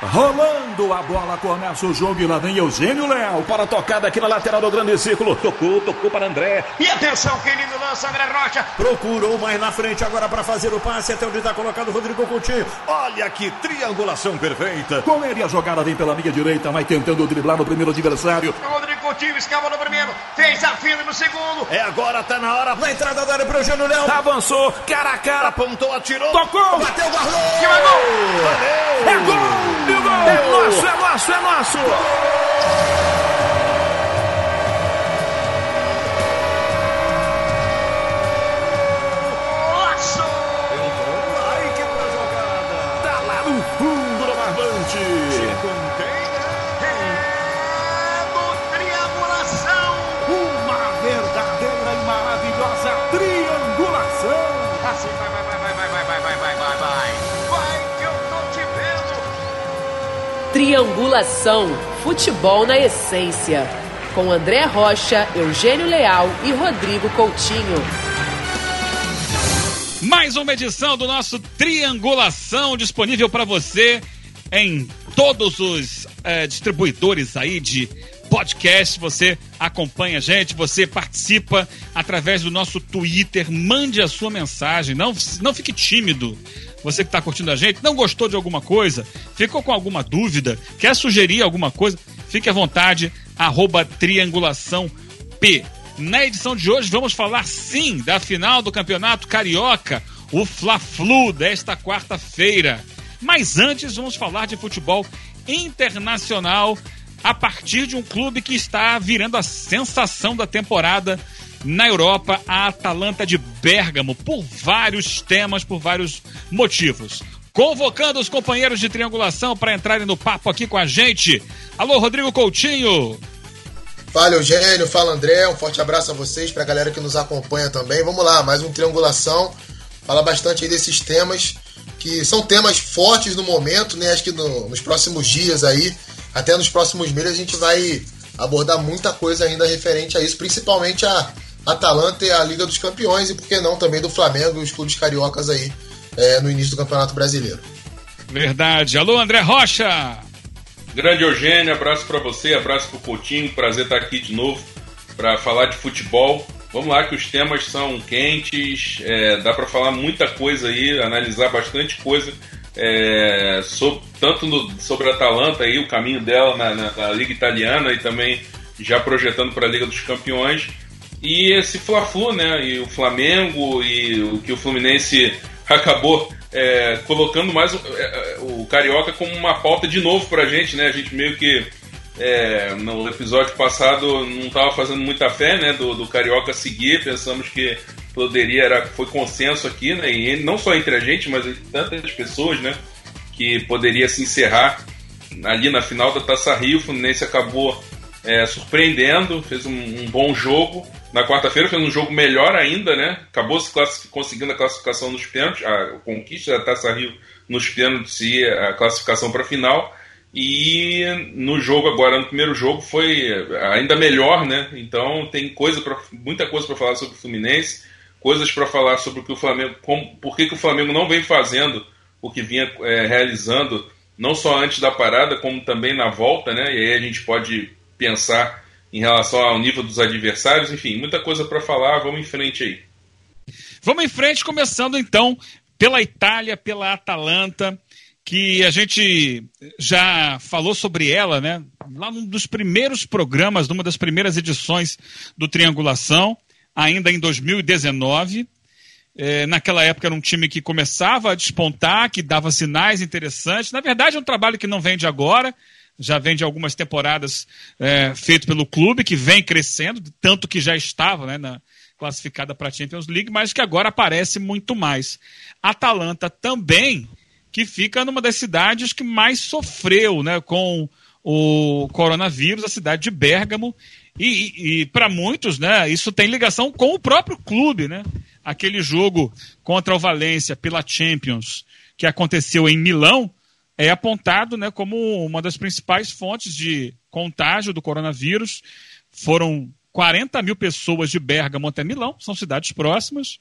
Rolando a bola, começa o jogo e lá vem Eugênio Leal para a tocada aqui na lateral do grande círculo. Tocou, tocou para André. E atenção, que lindo lança, André Rocha. Procurou mais na frente agora para fazer o passe até onde está colocado o Rodrigo Coutinho. Olha que triangulação perfeita. Com ele a jogada vem pela linha direita, vai tentando driblar no primeiro adversário. Rodrigo Coutinho escava no primeiro, fez a fila no segundo. É agora, tá na hora. Na entrada da área para o Eugênio Leal. Avançou, cara a cara, apontou, atirou. Tocou, bateu, guardou. Que gol! Valeu. É gol! É nosso, é nosso, é nosso! Nossa! Triangulação, futebol na essência. Com André Rocha, Eugênio Leal e Rodrigo Coutinho. Mais uma edição do nosso Triangulação disponível para você em todos os eh, distribuidores aí de podcast. Você acompanha a gente, você participa através do nosso Twitter. Mande a sua mensagem, não, não fique tímido. Você que está curtindo a gente, não gostou de alguma coisa, ficou com alguma dúvida, quer sugerir alguma coisa, fique à vontade, arroba triangulação P. Na edição de hoje vamos falar sim da final do Campeonato Carioca, o Fla-Flu desta quarta-feira. Mas antes vamos falar de futebol internacional a partir de um clube que está virando a sensação da temporada na Europa, a Atalanta de Bergamo, por vários temas, por vários motivos. Convocando os companheiros de triangulação para entrarem no papo aqui com a gente. Alô, Rodrigo Coutinho. Fala Eugênio, fala André, um forte abraço a vocês, pra galera que nos acompanha também. Vamos lá, mais um triangulação. Fala bastante aí desses temas que são temas fortes no momento, né? Acho que no- nos próximos dias aí, até nos próximos meses, a gente vai abordar muita coisa ainda referente a isso, principalmente a Atalanta e a Liga dos Campeões, e por que não também do Flamengo e os clubes cariocas aí é, no início do Campeonato Brasileiro. Verdade. Alô, André Rocha. Grande Eugênio, abraço para você, abraço pro Coutinho, prazer estar aqui de novo para falar de futebol. Vamos lá que os temas são quentes, é, dá para falar muita coisa aí, analisar bastante coisa, é, sobre, tanto no- sobre a Atalanta aí, o caminho dela na, na- na Liga Italiana e também já projetando para a Liga dos Campeões. E esse Fla-Flu, né? E o Flamengo e o que o Fluminense acabou é, colocando mais o, é, é, o Carioca como uma pauta de novo pra gente, né? A gente meio que é, no episódio passado não estava fazendo muita fé, né? Do, do Carioca seguir, pensamos que poderia, era, foi consenso aqui, né? E não só entre a gente, mas entre tantas pessoas, né? Que poderia se encerrar ali na final da Taça Rio. O Fluminense acabou é, surpreendendo, fez um, um bom jogo. Na quarta-feira fez um jogo melhor ainda, né? Acabou se conseguindo a classificação nos pênaltis, a conquista da Taça Rio nos pênaltis e a classificação para a final. E no jogo agora, no primeiro jogo, foi ainda melhor, né? Então tem coisa pra, muita coisa para falar sobre o Fluminense, coisas para falar sobre o que o Flamengo, como, por que, que o Flamengo não vem fazendo o que vinha é, realizando, não só antes da parada, como também na volta, né? E aí a gente pode pensar em relação ao nível dos adversários, enfim, muita coisa para falar, vamos em frente aí. Vamos em frente, começando então pela Itália, pela Atalanta, que a gente já falou sobre ela, né? Lá num dos primeiros programas, numa das primeiras edições do Triangulação, ainda em 2019. É, naquela época era um time que começava a despontar, que dava sinais interessantes. Na verdade, é um trabalho que não vem de agora, já vem de algumas temporadas é, feito pelo clube, que vem crescendo, tanto que já estava né, na, classificada para a Champions League, mas que agora aparece muito mais. Atalanta também, que fica numa das cidades que mais sofreu né, com o coronavírus, a cidade de Bérgamo. E, e, e para muitos, né, isso tem ligação com o próprio clube, né? Aquele jogo contra o Valência pela Champions que aconteceu em Milão é apontado né, como uma das principais fontes de contágio do coronavírus. Foram 40 mil pessoas de Bérgamo até Milão, são cidades próximas,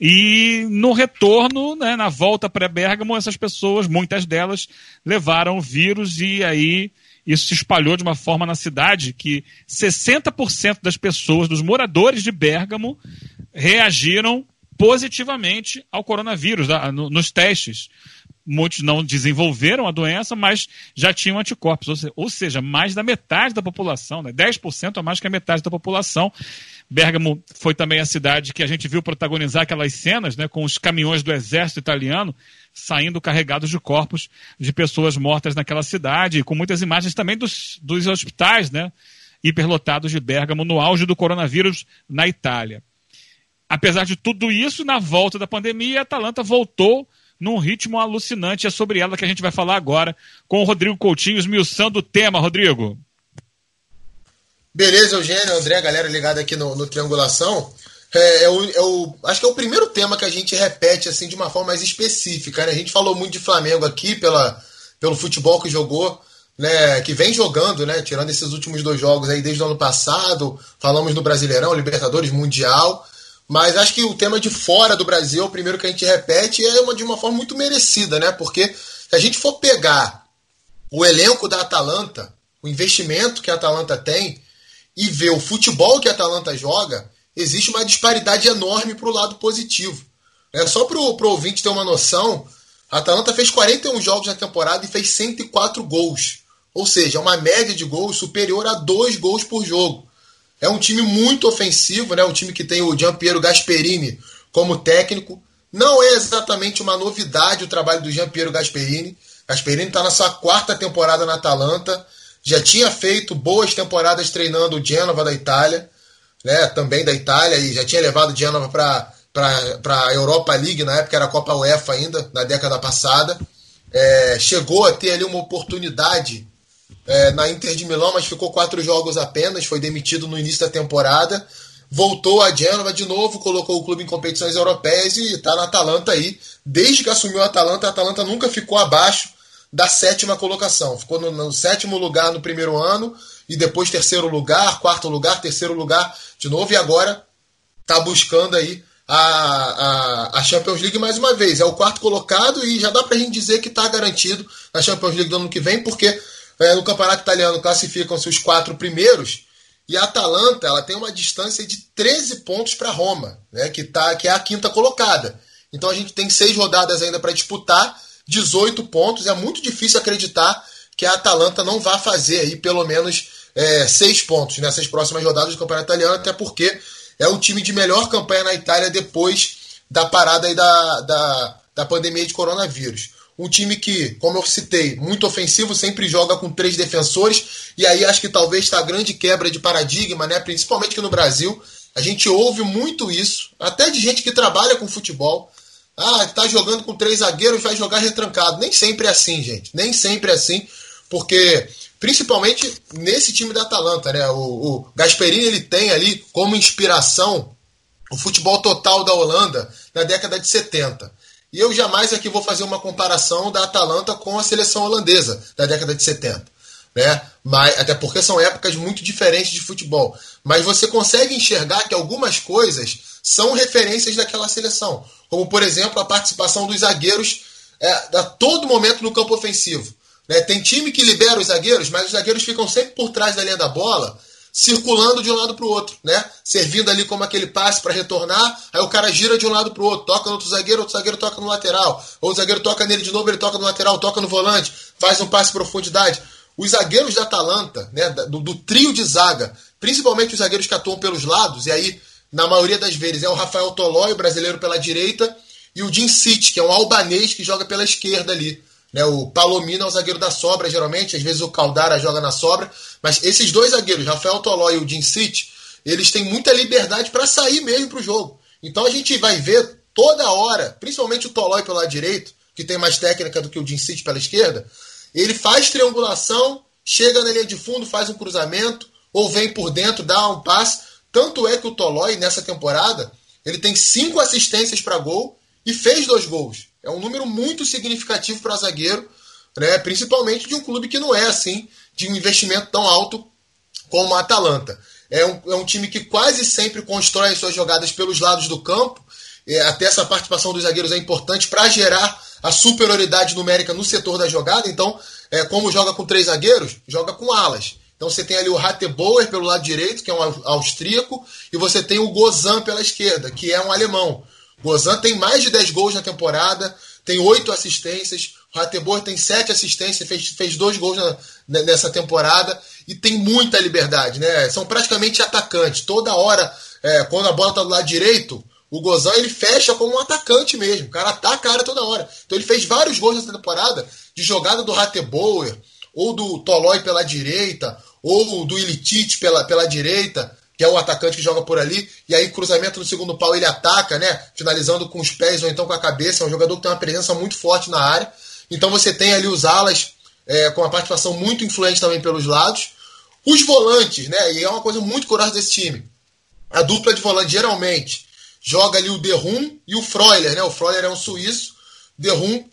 E no retorno, né, na volta para Bergamo, essas pessoas, muitas delas, levaram o vírus e aí isso se espalhou de uma forma na cidade que 60% das pessoas, dos moradores de Bergamo, reagiram positivamente ao coronavírus nos testes. Muitos não desenvolveram a doença, mas já tinham anticorpos, ou seja, mais da metade da população, né? 10% a mais que a metade da população. Bergamo foi também a cidade que a gente viu protagonizar aquelas cenas né, com os caminhões do exército italiano saindo carregados de corpos de pessoas mortas naquela cidade, com muitas imagens também dos, dos hospitais né, hiperlotados de Bergamo no auge do coronavírus na Itália. Apesar de tudo isso, na volta da pandemia, a Atalanta voltou num ritmo alucinante. É sobre ela que a gente vai falar agora com o Rodrigo Coutinho, esmiuçando o tema. Rodrigo. Beleza, Eugênio, André, galera ligada aqui no, no Triangulação. É, é, o, é, o, acho que é o primeiro tema que a gente repete assim de uma forma mais específica. Né? A gente falou muito de Flamengo aqui pela, pelo futebol que jogou, né, que vem jogando, né, tirando esses últimos dois jogos aí desde o ano passado. Falamos no Brasileirão, Libertadores, Mundial. Mas acho que o tema de fora do Brasil, o primeiro que a gente repete, é uma, de uma forma muito merecida, né? Porque se a gente for pegar o elenco da Atalanta, o investimento que a Atalanta tem, e ver o futebol que a Atalanta joga, existe uma disparidade enorme para o lado positivo. É, só para o ouvinte ter uma noção, a Atalanta fez 41 jogos na temporada e fez 104 gols. Ou seja, uma média de gols superior a 2 gols por jogo. É um time muito ofensivo, né? um time que tem o Giampiero Gasperini como técnico. Não é exatamente uma novidade o trabalho do Giampiero Gasperini. Gasperini está na sua quarta temporada na Atalanta. Já tinha feito boas temporadas treinando o Genova da Itália, né? também da Itália, e já tinha levado o Genova para a Europa League, na época era a Copa UEFA ainda, na década passada. É, chegou a ter ali uma oportunidade é, na Inter de Milão, mas ficou quatro jogos apenas, foi demitido no início da temporada. Voltou a Genova de novo, colocou o clube em competições europeias e está na Atalanta aí. Desde que assumiu a Atalanta, a Atalanta nunca ficou abaixo da sétima colocação. Ficou no, no sétimo lugar no primeiro ano e depois terceiro lugar, quarto lugar, terceiro lugar de novo e agora está buscando aí a, a, a, Champions League mais uma vez. É o quarto colocado e já dá para a gente dizer que está garantido na Champions League do ano que vem, porque é, no campeonato italiano classificam-se os quatro primeiros. E a Atalanta ela tem uma distância de 13 pontos para Roma, né, que, tá, que é a quinta colocada. Então a gente tem seis rodadas ainda para disputar, 18 pontos. É muito difícil acreditar que a Atalanta não vá fazer aí pelo menos é, seis pontos nessas próximas rodadas do campeonato italiano, até porque é o time de melhor campanha na Itália depois da parada aí da, da, da pandemia de coronavírus. Um time que, como eu citei, muito ofensivo, sempre joga com três defensores. E aí acho que talvez está a grande quebra de paradigma, né? principalmente aqui no Brasil. A gente ouve muito isso, até de gente que trabalha com futebol. Ah, está jogando com três zagueiros vai jogar retrancado. Nem sempre é assim, gente. Nem sempre é assim, porque principalmente nesse time da Atalanta, né? O, o Gasperini ele tem ali como inspiração o futebol total da Holanda na década de 70. E eu jamais aqui vou fazer uma comparação da Atalanta com a seleção holandesa da década de 70. Né? Mas, até porque são épocas muito diferentes de futebol. Mas você consegue enxergar que algumas coisas são referências daquela seleção. Como, por exemplo, a participação dos zagueiros é, a todo momento no campo ofensivo. Né? Tem time que libera os zagueiros, mas os zagueiros ficam sempre por trás da linha da bola circulando de um lado para o outro, né? Servindo ali como aquele passe para retornar, aí o cara gira de um lado para o outro, toca no outro zagueiro, outro zagueiro toca no lateral, ou o zagueiro toca nele de novo, ele toca no lateral, toca no volante, faz um passe profundidade. Os zagueiros da Atalanta, né, do, do trio de zaga, principalmente os zagueiros que atuam pelos lados, e aí, na maioria das vezes, é o Rafael Tolói, brasileiro pela direita, e o Jim City, que é um albanês que joga pela esquerda ali. Né, o Palomino é o zagueiro da sobra, geralmente, às vezes o Caldara joga na sobra, mas esses dois zagueiros, Rafael Toló e o Jim City, eles têm muita liberdade para sair mesmo para o jogo. Então a gente vai ver toda hora, principalmente o Tolói pelo lado direito, que tem mais técnica do que o Jim City pela esquerda, ele faz triangulação, chega na linha de fundo, faz um cruzamento, ou vem por dentro, dá um passe. Tanto é que o Tolói, nessa temporada, ele tem cinco assistências para gol e fez dois gols. É um número muito significativo para zagueiro, né? principalmente de um clube que não é assim, de um investimento tão alto como a Atalanta. É um, é um time que quase sempre constrói as suas jogadas pelos lados do campo é, até essa participação dos zagueiros é importante para gerar a superioridade numérica no setor da jogada. Então, é, como joga com três zagueiros, joga com alas. Então você tem ali o Hatteboer pelo lado direito, que é um austríaco, e você tem o Gozan pela esquerda, que é um alemão. Gozan tem mais de 10 gols na temporada, tem oito assistências. O Hatteboer tem sete assistências, fez, fez dois gols na, nessa temporada e tem muita liberdade, né? São praticamente atacantes. Toda hora, é, quando a bola está do lado direito, o Gozan ele fecha como um atacante mesmo. O cara ataca a área toda hora. Então ele fez vários gols nessa temporada de jogada do Hatteboer, ou do Tolói pela direita, ou do Ilitite pela, pela direita, que é o atacante que joga por ali, e aí cruzamento no segundo pau ele ataca, né? Finalizando com os pés ou então com a cabeça. É um jogador que tem uma presença muito forte na área. Então você tem ali os alas é, com uma participação muito influente também pelos lados. Os volantes, né? E é uma coisa muito curiosa desse time. A dupla de volante geralmente joga ali o Derrum e o Freuler, né? O Freuler é um suíço, Derrum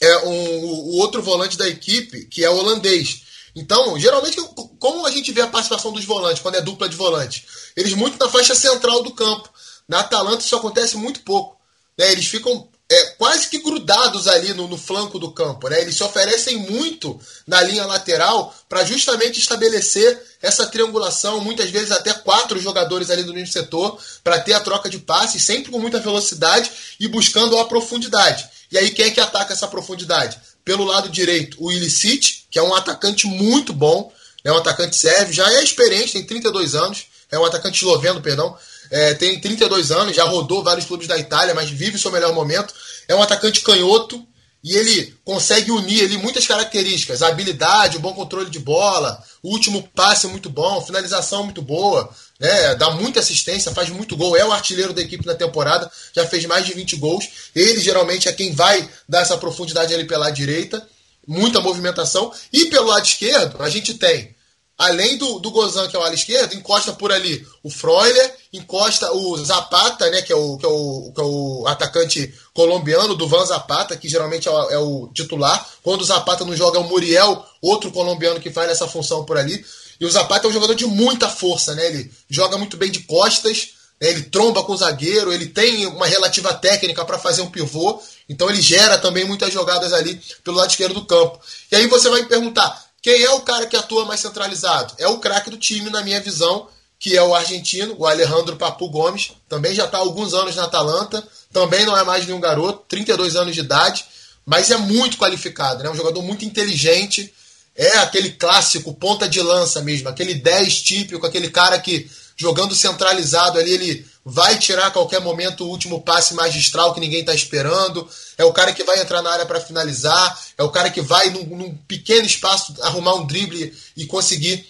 é um, o outro volante da equipe, que é holandês. Então, geralmente, como a gente vê a participação dos volantes, quando é dupla de volante? Eles muito na faixa central do campo. Na Atalanta isso acontece muito pouco. Né? Eles ficam é, quase que grudados ali no, no, flanco do campo. Né? Eles se oferecem muito na linha lateral para justamente estabelecer essa triangulação, muitas vezes até quatro jogadores ali do mesmo setor, para ter a troca de passes, sempre com muita velocidade e buscando a profundidade. E aí quem é que ataca essa profundidade? Pelo lado direito, o Illicit, que é um atacante muito bom, é um atacante sérvio, já é experiente, tem 32 anos, é um atacante esloveno, perdão, é, tem 32 anos, já rodou vários clubes da Itália, mas vive seu melhor momento. É um atacante canhoto e ele consegue unir ali muitas características: habilidade, o bom controle de bola, o último passe muito bom, finalização muito boa, né? dá muita assistência, faz muito gol, é o artilheiro da equipe na temporada, já fez mais de 20 gols. Ele geralmente é quem vai dar essa profundidade ali pela direita, muita movimentação. E pelo lado esquerdo, a gente tem além do, do Gozan, que é o ala esquerdo, encosta por ali o Freuler, encosta o Zapata, né, que é o, que é o, que é o atacante colombiano, do Van Zapata, que geralmente é o, é o, titular. Quando o Zapata não joga, é o Muriel, outro colombiano que faz essa função por ali. E o Zapata é um jogador de muita força, né? Ele joga muito bem de costas, né? ele tromba com o zagueiro, ele tem uma relativa técnica para fazer um pivô, então ele gera também muitas jogadas ali pelo lado esquerdo do campo. E aí você vai me perguntar, quem é o cara que atua mais centralizado? É o craque do time, na minha visão, que é o argentino, o Alejandro Papu Gomes. Também já está há alguns anos na Atalanta. Também não é mais nenhum garoto, 32 anos de idade, mas é muito qualificado, né? Um jogador muito inteligente. É aquele clássico ponta de lança mesmo, aquele 10 típico, aquele cara que jogando centralizado ali, ele vai tirar a qualquer momento o último passe magistral que ninguém está esperando. É o cara que vai entrar na área para finalizar. É o cara que vai, num, num, pequeno espaço, arrumar um drible e conseguir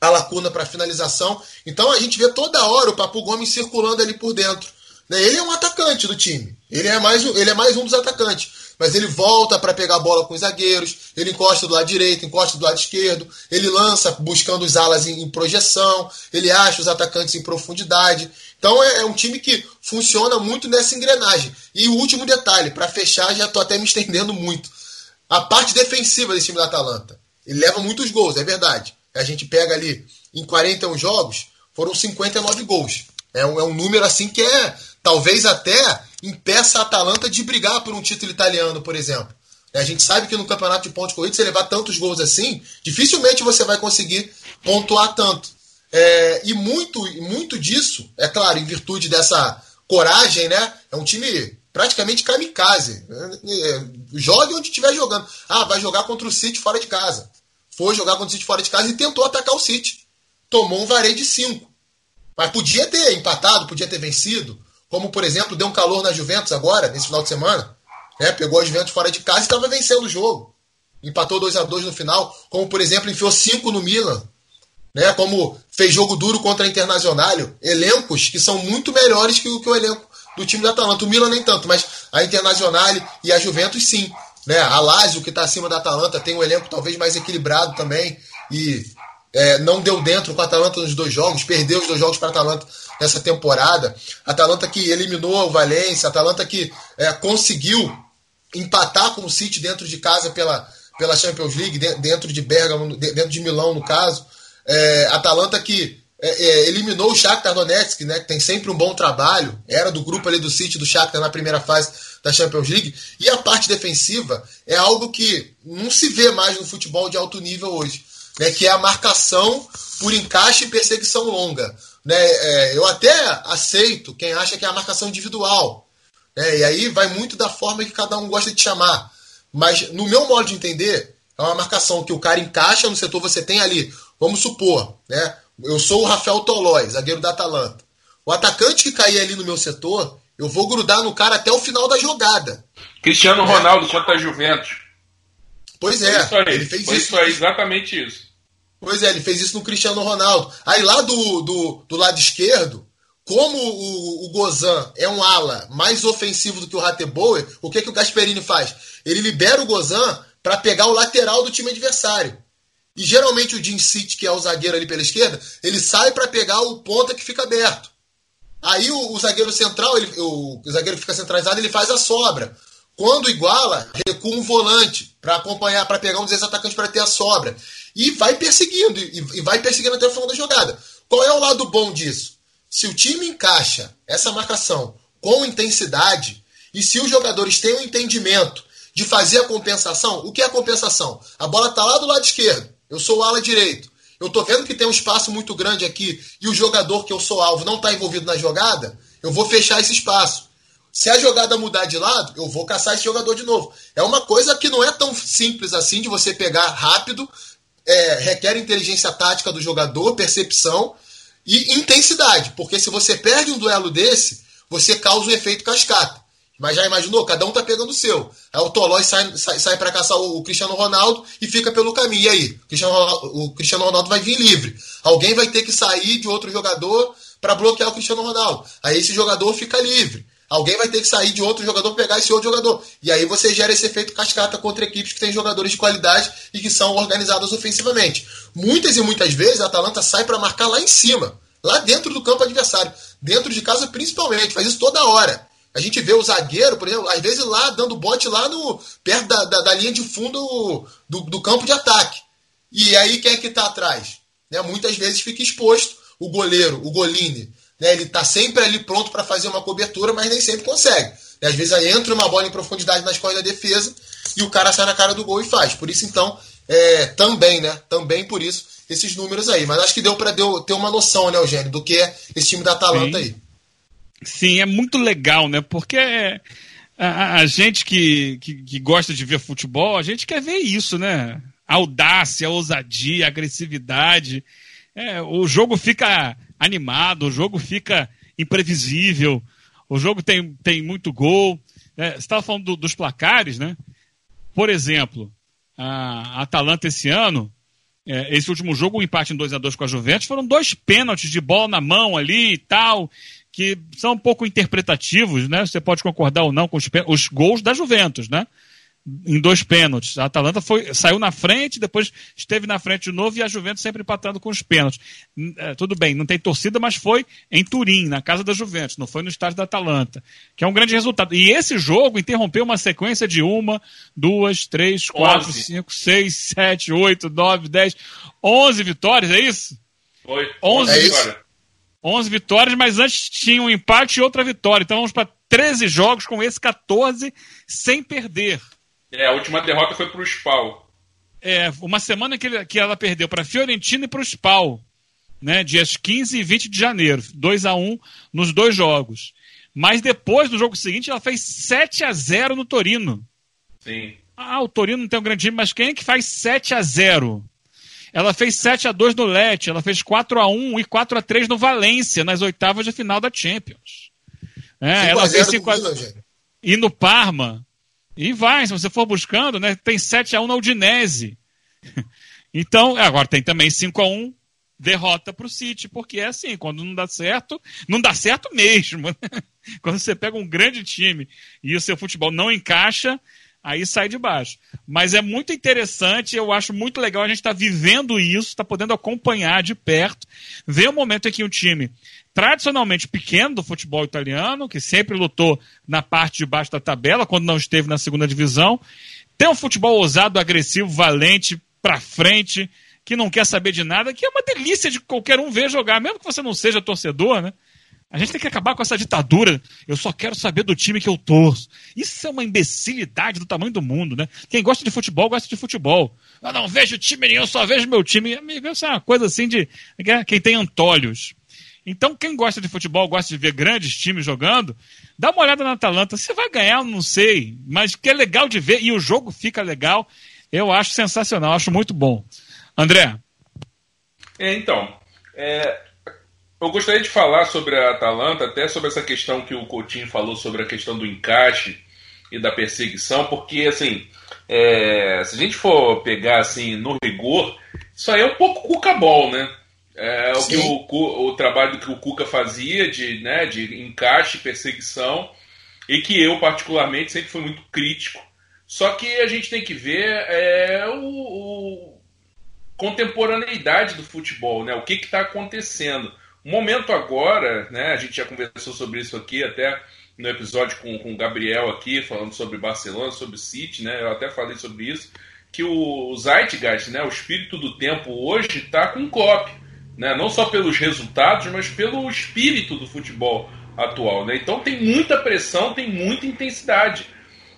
a lacuna para finalização. Então a gente vê toda hora o Papu Gomes circulando ali por dentro. Né? Ele é um atacante do time. Ele é mais, ele é mais um dos atacantes mas ele volta para pegar a bola com os zagueiros, ele encosta do lado direito, encosta do lado esquerdo, ele lança buscando os alas em, em projeção, ele acha os atacantes em profundidade. Então é, é um time que funciona muito nessa engrenagem. E o último detalhe, para fechar, já estou até me estendendo muito. A parte defensiva desse time da Atalanta. Ele leva muitos gols, é verdade. A gente pega ali em 41 jogos, foram 59 gols. É um, é um número assim que é talvez até impeça a Atalanta de brigar por um título italiano, por exemplo. A gente sabe que no campeonato de pontos corridos, você levar tantos gols assim, dificilmente você vai conseguir pontuar tanto. É, e muito, muito disso, é claro, em virtude dessa coragem, né? É um time praticamente kamikaze. É, jogue onde estiver jogando. Ah, vai jogar contra o City fora de casa. Foi jogar contra o City fora de casa e tentou atacar o City. Tomou um vareio de 5. Mas podia ter empatado, podia ter vencido. Como, por exemplo, deu um calor na Juventus agora, nesse final de semana. Né? Pegou a Juventus fora de casa e estava vencendo o jogo. Empatou 2 a 2 no final. Como, por exemplo, enfiou 5 no Milan né? Como fez jogo duro contra a Internacional, elencos que são muito melhores que o, que o elenco do time da Atalanta. O Milan nem tanto, mas a Internacional e a Juventus sim. Né? A Lazio, que está acima da Atalanta, tem um elenco talvez mais equilibrado também e é, não deu dentro com a Atalanta nos dois jogos, perdeu os dois jogos para a Atalanta nessa temporada. Atalanta que eliminou o Valência, Atalanta que é, conseguiu empatar com o City dentro de casa pela, pela Champions League, dentro de Bergamo, dentro de Milão no caso. É, Atalanta que é, é, eliminou o Shakhtar Donetsk, né, que tem sempre um bom trabalho, era do grupo ali do City do Shakhtar na primeira fase da Champions League, e a parte defensiva é algo que não se vê mais no futebol de alto nível hoje, né, que é a marcação por encaixe e perseguição longa. Né, é, eu até aceito quem acha que é a marcação individual, né, e aí vai muito da forma que cada um gosta de chamar, mas no meu modo de entender, é uma marcação que o cara encaixa no setor, você tem ali, vamos supor, né, eu sou o Rafael Tolói, zagueiro da Atalanta. O atacante que cair ali no meu setor, eu vou grudar no cara até o final da jogada. Cristiano Ronaldo contra a Juventus. Pois é, Foi ele fez foi isso. isso aí, exatamente isso. Pois é, ele fez isso no Cristiano Ronaldo. Aí lá do, do, do lado esquerdo, como o, o Gozan é um ala mais ofensivo do que o Rateboer, o que, que o Gasperini faz? Ele libera o Gozan para pegar o lateral do time adversário. E geralmente o Jim City, que é o zagueiro ali pela esquerda, ele sai para pegar o ponta que fica aberto. Aí o, o zagueiro central, ele, o, o zagueiro que fica centralizado, ele faz a sobra. Quando iguala, recua um volante para acompanhar, para pegar um dos atacantes para ter a sobra. E vai perseguindo, e, vai perseguindo até o final da jogada. Qual é o lado bom disso? Se o time encaixa essa marcação com intensidade, e se os jogadores têm um entendimento de fazer a compensação, o que é a compensação? A bola está lá do lado esquerdo, eu sou o ala direito. Eu estou vendo que tem um espaço muito grande aqui e o jogador que eu sou alvo não está envolvido na jogada, eu vou fechar esse espaço. Se a jogada mudar de lado, eu vou caçar esse jogador de novo. É uma coisa que não é tão simples assim de você pegar rápido, é, requer inteligência tática do jogador, percepção e intensidade. Porque se você perde um duelo desse, você causa o efeito cascata. Mas já imaginou? Cada um tá pegando o seu. Aí o Tolói sai, sai, sai para caçar o, o, Cristiano Ronaldo e fica pelo caminho. E aí? O Cristiano, o Cristiano Ronaldo vai vir livre. Alguém vai ter que sair de outro jogador para bloquear o Cristiano Ronaldo. Aí esse jogador fica livre. Alguém vai ter que sair de outro jogador pegar esse outro jogador. E aí você gera esse efeito cascata contra equipes que têm jogadores de qualidade e que são organizadas ofensivamente. Muitas e muitas vezes a Atalanta sai para marcar lá em cima, lá dentro do campo adversário, dentro de casa principalmente, faz isso toda hora. A gente vê o zagueiro, por exemplo, às vezes lá dando bote lá no perto da, da, da linha de fundo do, do, campo de ataque. E aí quem é que está atrás? Né? Muitas vezes fica exposto o goleiro, o Golini. Né? Ele está sempre ali pronto para fazer uma cobertura, mas nem sempre consegue. E às vezes aí entra uma bola em profundidade nas costas da defesa e o cara sai na cara do gol e faz. Por isso, então, é, também, né? Também por isso, esses números aí. Mas acho que deu para ter uma noção, né, Eugênio, do que é esse time da Atalanta Sim. aí. Sim, é muito legal, né? Porque a, a gente que, que, que, gosta de ver futebol, a gente quer ver isso, né? A audácia, a ousadia, a agressividade. É, o jogo fica animado, o jogo fica imprevisível, o jogo tem, tem muito gol. É, você estava falando do, dos placares, né? Por exemplo, a Atalanta esse ano, é, esse último jogo, o um empate em 2 a 2 com a Juventus, foram dois pênaltis de bola na mão ali e tal que são um pouco interpretativos, né? Você pode concordar ou não com os, os gols da Juventus, né? Em dois pênaltis. A Atalanta foi, saiu na frente, depois esteve na frente de novo e a Juventus sempre empatando com os pênaltis. É, tudo bem, não tem torcida, mas foi em Turim, na casa da Juventus, não foi no estádio da Atalanta, que é um grande resultado. E esse jogo interrompeu uma sequência de uma, duas, três, quatro, Onze. cinco, seis, sete, oito, nove, dez, onze vitórias, é isso? Foi. Onze É isso. vitórias. 11 vitórias, mas antes tinha um empate e outra vitória. Então vamos para 13 jogos com esse 14 sem perder. É, a última derrota foi pro Spal. É, uma semana que, ele- que ela perdeu para Fiorentina e para o Spal, né, dias 15 e 20 de janeiro, 2 a 1 nos dois jogos. Mas depois, no jogo seguinte, ela fez 7 a 0 no Torino. Sim. Ah, o Torino não tem um grande time, mas quem é que faz 7 a 0 Ela fez 7 a 2 no Lecce, ela fez 4 a 1 e 4 a 3 no Valência, nas oitavas de final da Champions. É, ela fez 5 a 5 Eugênio. e no Parma. E vai, se você for buscando, né, tem 7 a 1 na Udinese. Então, agora tem também 5 a 1 derrota para o City, porque é assim, quando não dá certo, não dá certo mesmo. né? Quando você pega um grande time e o seu futebol não encaixa, aí sai de baixo. Mas é muito interessante, eu acho muito legal a gente estar vivendo isso, estar podendo acompanhar de perto, ver o momento em que um time tradicionalmente pequeno do futebol italiano, que sempre lutou na parte de baixo da tabela, quando não esteve na segunda divisão, tem um futebol ousado, agressivo, valente, para frente, que não quer saber de nada, que é uma delícia de qualquer um ver jogar, mesmo que você não seja torcedor, né? A gente tem que acabar com essa ditadura. Eu só quero saber do time que eu torço. Isso é uma imbecilidade do tamanho do mundo, né? Quem gosta de futebol, gosta de futebol. Eu não vejo time nenhum, só vejo meu time. Amigo, isso é uma coisa assim de quem tem antolhos. Então, quem gosta de futebol, gosta de ver grandes times jogando, dá uma olhada na Atalanta. Você vai ganhar, não sei, mas que é legal de ver e o jogo fica legal. Eu acho sensacional, acho muito bom. André? É, então, é, eu gostaria de falar sobre a Atalanta, até sobre essa questão que o Coutinho falou sobre a questão do encaixe e da perseguição, porque assim, é, se a gente for pegar assim no rigor, isso aí é um pouco cuca-bol, né? É o, que o, o trabalho que o Cuca fazia de, né, de encaixe, perseguição, e que eu, particularmente, sempre fui muito crítico. Só que a gente tem que ver é, o, o contemporaneidade do futebol, né? O que está acontecendo. O momento agora, né, a gente já conversou sobre isso aqui até no episódio com, com o Gabriel aqui, falando sobre Barcelona, sobre City, né, eu até falei sobre isso, que o Zeitgeist, né, o espírito do tempo hoje está com o Klopp, né, não só pelos resultados, mas pelo espírito do futebol atual. Né? Então tem muita pressão, tem muita intensidade.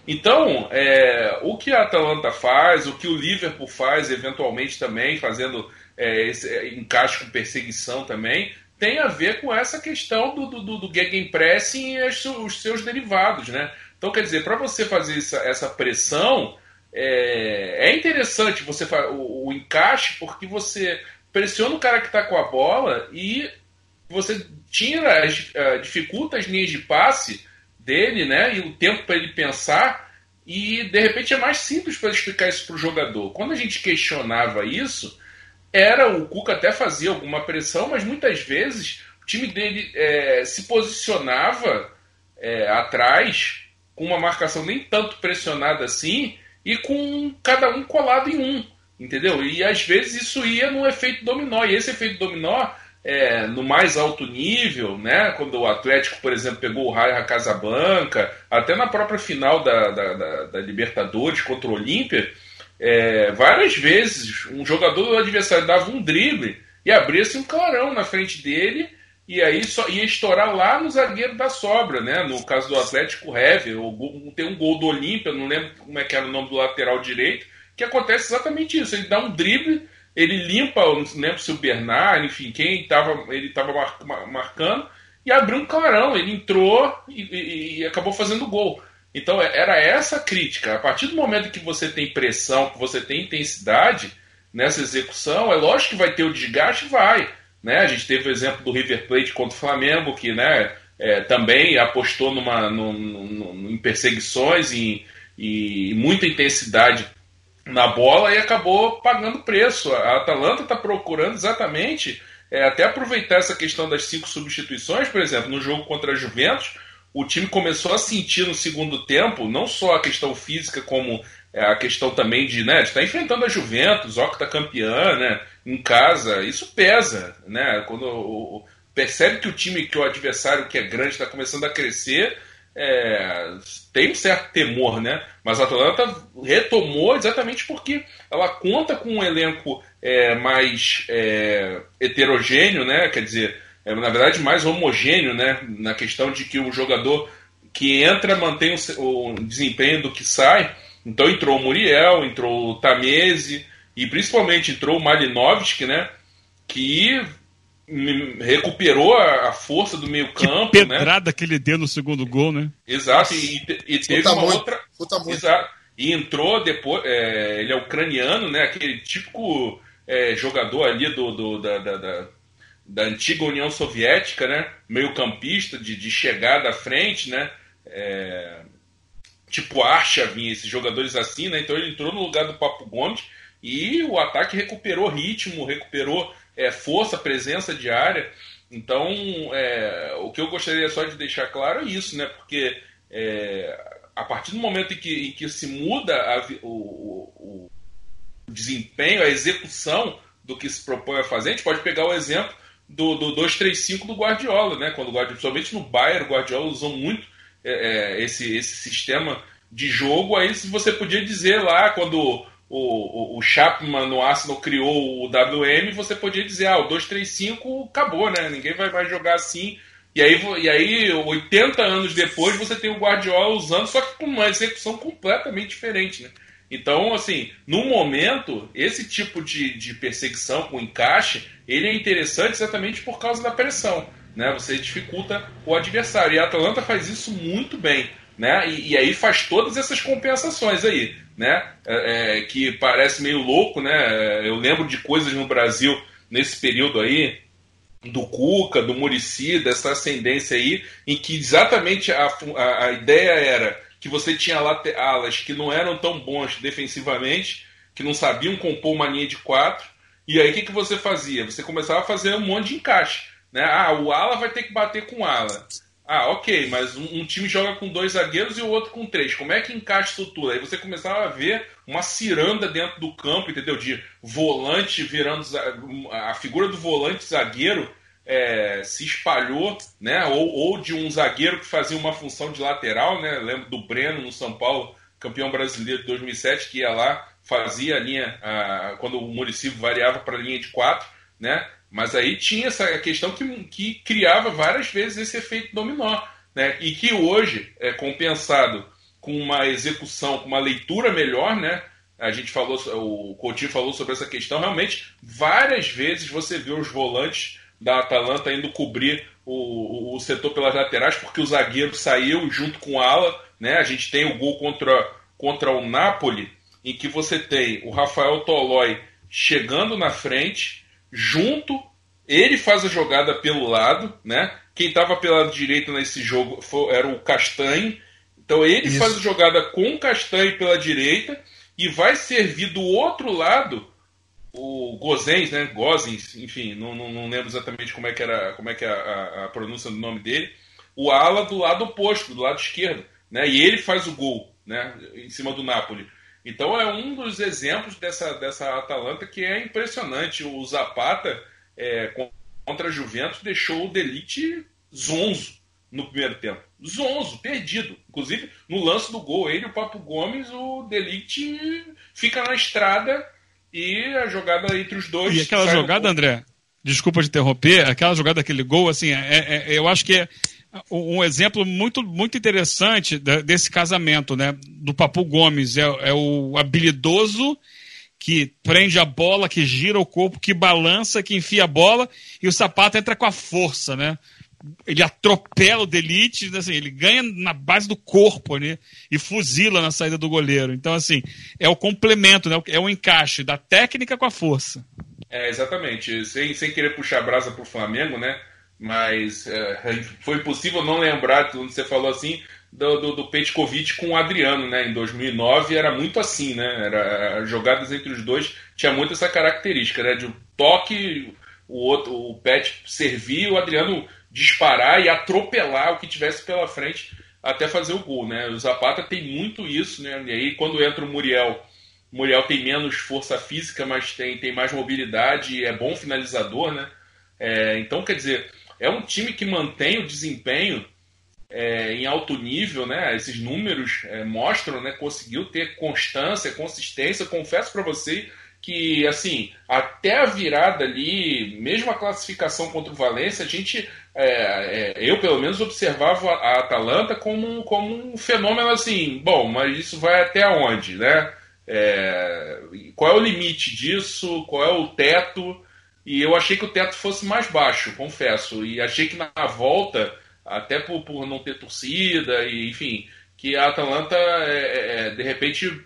Então, é, o que a Atalanta faz, o que o Liverpool faz, eventualmente também, fazendo é, esse é, encaixe com perseguição também, tem a ver com essa questão do, do, do gegenpressing e os seus derivados, né? Então, quer dizer, para você fazer essa, essa pressão, é, é, interessante você o, o, encaixe, porque você pressiona o cara que está com a bola e você tira, as, uh, dificulta as linhas de passe dele, né? E o tempo para ele pensar. E de repente é mais simples para explicar isso para o jogador. Quando a gente questionava isso, era o Cuca até fazia alguma pressão, mas muitas vezes o time dele é, se posicionava é, atrás com uma marcação nem tanto pressionada assim e com cada um colado em um, entendeu? E às vezes isso ia no efeito dominó e esse efeito dominó é, no mais alto nível, né? Quando o Atlético, por exemplo, pegou o Raio Casablanca, até na própria final da, da, da, da Libertadores contra o Olímpia, é, várias vezes um jogador do adversário dava um drible e abria-se um clarão na frente dele e aí só ia estourar lá no zagueiro da sobra, né? No caso do Atlético Hever, tem um gol do Olímpia, não lembro como é que era o nome do lateral direito, que acontece exatamente isso. Ele dá um drible, ele limpa, não lembro se o Bernard, enfim, quem estava ele estava marcando, e abriu um clarão. Ele entrou e, e, e acabou fazendo gol. Então é, era essa a crítica. A partir do momento que você tem pressão, que você tem intensidade nessa execução, é lógico que vai ter o desgaste, vai. Né? A gente teve o exemplo do River Plate contra o Flamengo, que né, é, também apostou numa, num, num, em perseguições e, e muita intensidade na bola e acabou pagando preço. A Atalanta está procurando exatamente é, até aproveitar essa questão das cinco substituições, por exemplo, no jogo contra a Juventus o time começou a sentir no segundo tempo, não só a questão física, como é, a questão também de, né, de estar tá enfrentando a Juventus, que tá né, em casa, isso pesa, né, quando percebe que o time, que o adversário que é grande está começando a crescer, é, tem um certo temor, né, mas a Atlanta retomou exatamente porque ela conta com um elenco é, mais é, heterogêneo, né, quer dizer, é, na verdade, mais homogêneo, né? Na questão de que o jogador que entra mantém o, o desempenho do que sai. Então entrou o Muriel, entrou o Tamese e principalmente entrou o Malinovski, né? Que recuperou a, força do meio campo. Que né? pedrada né? que ele deu no segundo gol, né? Exato, e, e teve uma muito, outra. Exato. E entrou depois. É, ele é ucraniano, né? Aquele típico é, jogador ali do, do da, da, da da antiga União Soviética, né? Meio campista, de, de chegada à frente, né? É, tipo vinha esses jogadores assim, né? Então ele entrou no lugar do Papo Gomes e o ataque recuperou ritmo, recuperou é, força, presença de área. Então, é, o que eu gostaria só de deixar claro é isso, né? Porque é, a partir do momento em que, em que se muda a, o, o, o desempenho, a execução do que se propõe a fazer, a gente pode pegar o exemplo do, do 2-3-5 do Guardiola, né? Quando o Guardiola, principalmente no Bayern, o Guardiola usou muito é, é, esse, esse sistema de jogo. Aí você podia dizer lá, quando o, o, Chapman no Arsenal criou o WM, você podia dizer, ah, o 235 acabou, né? Ninguém vai mais jogar assim. E aí, e aí, 80 anos depois, você tem o Guardiola usando, só que com uma execução completamente diferente, né? Então, assim, no momento, esse tipo de, de perseguição com encaixe, ele é interessante exatamente por causa da pressão, né? Você dificulta o adversário. E a Atalanta faz isso muito bem, né? E, e aí faz todas essas compensações aí, né? É, é, que parece meio louco, né? Eu lembro de coisas no Brasil nesse período aí, do Cuca, do Murici, dessa ascendência aí, em que exatamente a, a, a ideia era que você tinha alas que não eram tão bons defensivamente, que não sabiam compor uma linha de quatro, e aí o que, que você fazia? Você começava a fazer um monte de encaixe. Né? Ah, o ala vai ter que bater com ala. Ah, ok, mas um, um, time joga com dois zagueiros e o outro com três. Como é que encaixa isso tudo? Aí você começava a ver uma ciranda dentro do campo, entendeu? De volante virando. A figura do volante zagueiro é, se espalhou, né? Ou, ou, de um zagueiro que fazia uma função de lateral, né? lembro do Breno no São Paulo, campeão brasileiro de 2007, que ia lá, fazia a linha, a, quando o município variava para a linha de quatro, né? Mas aí tinha essa questão que, que criava várias vezes esse efeito dominó, né? E que hoje é compensado com uma execução, com uma leitura melhor, né? A gente falou, o Coutinho falou sobre essa questão. Realmente, várias vezes você vê os volantes da Atalanta indo cobrir o, o, setor pelas laterais, porque o zagueiro saiu junto com o ala. Né? A gente tem o gol contra, contra o Napoli, em que você tem o Rafael Tolói chegando na frente, junto, ele faz a jogada pelo lado, né? Quem estava pelo lado direito nesse jogo foi, era o Castanho. Então ele Isso. faz a jogada com o Castanho pela direita e vai servir do outro lado o Gozens, né? Gozens, enfim, não, não, não, lembro exatamente como é que era como é que é a, a, pronúncia do nome dele. O ala do lado oposto, do lado esquerdo, né? E ele faz o gol, né? Em cima do Napoli. Então é um dos exemplos dessa, dessa Atalanta que é impressionante. O Zapata é, contra a Juventus deixou o Delite zonzo no primeiro tempo. Zonzo, perdido. Inclusive, no lance do gol, ele e o Papo Gomes, o Delite fica na estrada e a jogada entre os dois. E aquela jogada, André, desculpa de interromper, aquela jogada, aquele gol, assim, é, é, eu acho que é um exemplo muito, muito interessante desse casamento, né? Do Papu Gomes. É, é o habilidoso que prende a bola, que gira o corpo, que balança, que enfia a bola, e o sapato entra com a força, né? ele atropela o Delite, assim, ele ganha na base do corpo né, e fuzila na saída do goleiro. Então, assim, é o complemento, né, é o encaixe da técnica com a força. É, exatamente. Sem, sem querer puxar a brasa pro Flamengo, né? Mas é, foi impossível não lembrar, quando você falou assim, do, do, do Petkovic com o Adriano, né? Em 2009 era muito assim, né? Era, jogadas entre os dois tinha muito essa característica, né? De um toque, o outro, o Pet servir, o Adriano disparar e atropelar o que tivesse pela frente até fazer o gol, né? O Zapata tem muito isso, né? E aí quando entra o Muriel, o Muriel tem menos força física, mas tem, tem mais mobilidade é bom finalizador, né? É, então, quer dizer, é um time que mantém o desempenho é, em alto nível, né? Esses números é, mostram, né? Conseguiu ter constância, consistência. Confesso para você que, assim, até a virada ali, mesmo a classificação contra o Valência, a gente, é, é, eu pelo menos observava a Atalanta como, como um fenômeno assim, bom, mas isso vai até onde, né? É, qual é o limite disso? Qual é o teto? E eu achei que o teto fosse mais baixo, confesso. E achei que na volta, até por, por não ter torcida, e, enfim, que a Atalanta, é, é, de repente,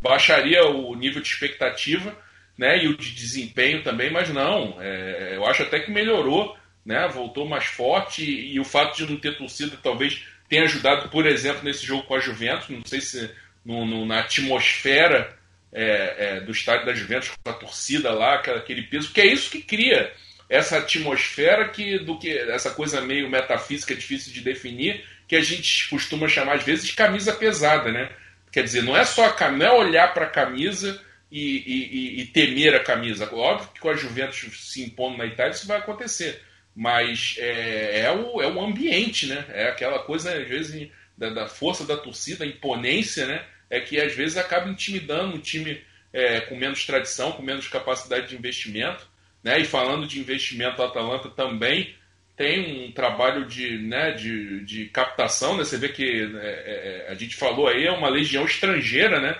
baixaria o nível de expectativa né, e o de desempenho também, mas não, é, eu acho até que melhorou, né, voltou mais forte. E, e, o fato de não ter torcida talvez tenha ajudado, por exemplo, nesse jogo com a Juventus, não sei se no, no, na atmosfera é, é, do estádio da Juventus, com a torcida lá, aquele peso, porque é isso que cria essa atmosfera que do que essa coisa meio metafísica difícil de definir que a gente costuma chamar às vezes de camisa pesada, né? Quer dizer, não é só a camisa, é olhar para a camisa e, e, e, temer a camisa. Óbvio que com a Juventus se impondo na Itália isso vai acontecer. Mas é, é, o, é o ambiente, né? É aquela coisa, às vezes, da, da força da torcida, a imponência, né? É que às vezes acaba intimidando um time é, com menos tradição, com menos capacidade de investimento. Né? E falando de investimento, a Atalanta também tem um trabalho de, né, de, de captação. Né? Você vê que é, é, a gente falou aí, é uma legião estrangeira, né?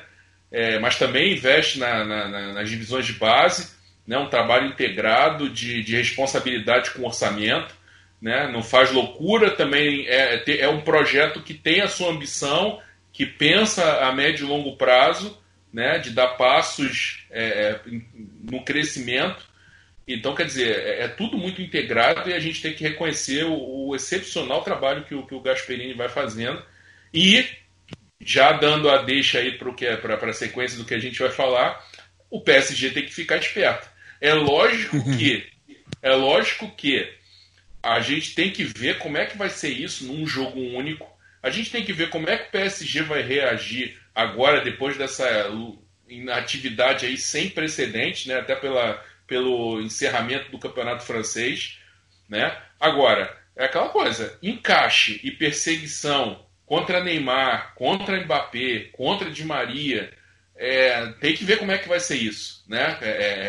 É, mas também investe na, na, na, nas divisões de base, né? um trabalho integrado de, de responsabilidade com orçamento. Né? Não faz loucura, também é, é um projeto que tem a sua ambição, que pensa a médio e longo prazo, né? de dar passos é, é no crescimento então, quer dizer, é, é, tudo muito integrado e a gente tem que reconhecer o, o excepcional trabalho que o, que o Gasperini vai fazendo. E, já dando a deixa aí para a sequência do que a gente vai falar, o PSG tem que ficar esperto. É lógico uhum. que é lógico que a gente tem que ver como é que vai ser isso num jogo único. A gente tem que ver como é que o PSG vai reagir agora, depois dessa inatividade aí sem precedente, né? até pela, pelo encerramento do campeonato francês, né? Agora, é aquela coisa, encaixe e perseguição contra Neymar, contra Mbappé, contra Di Maria, é, tem que ver como é que vai ser isso, né? É,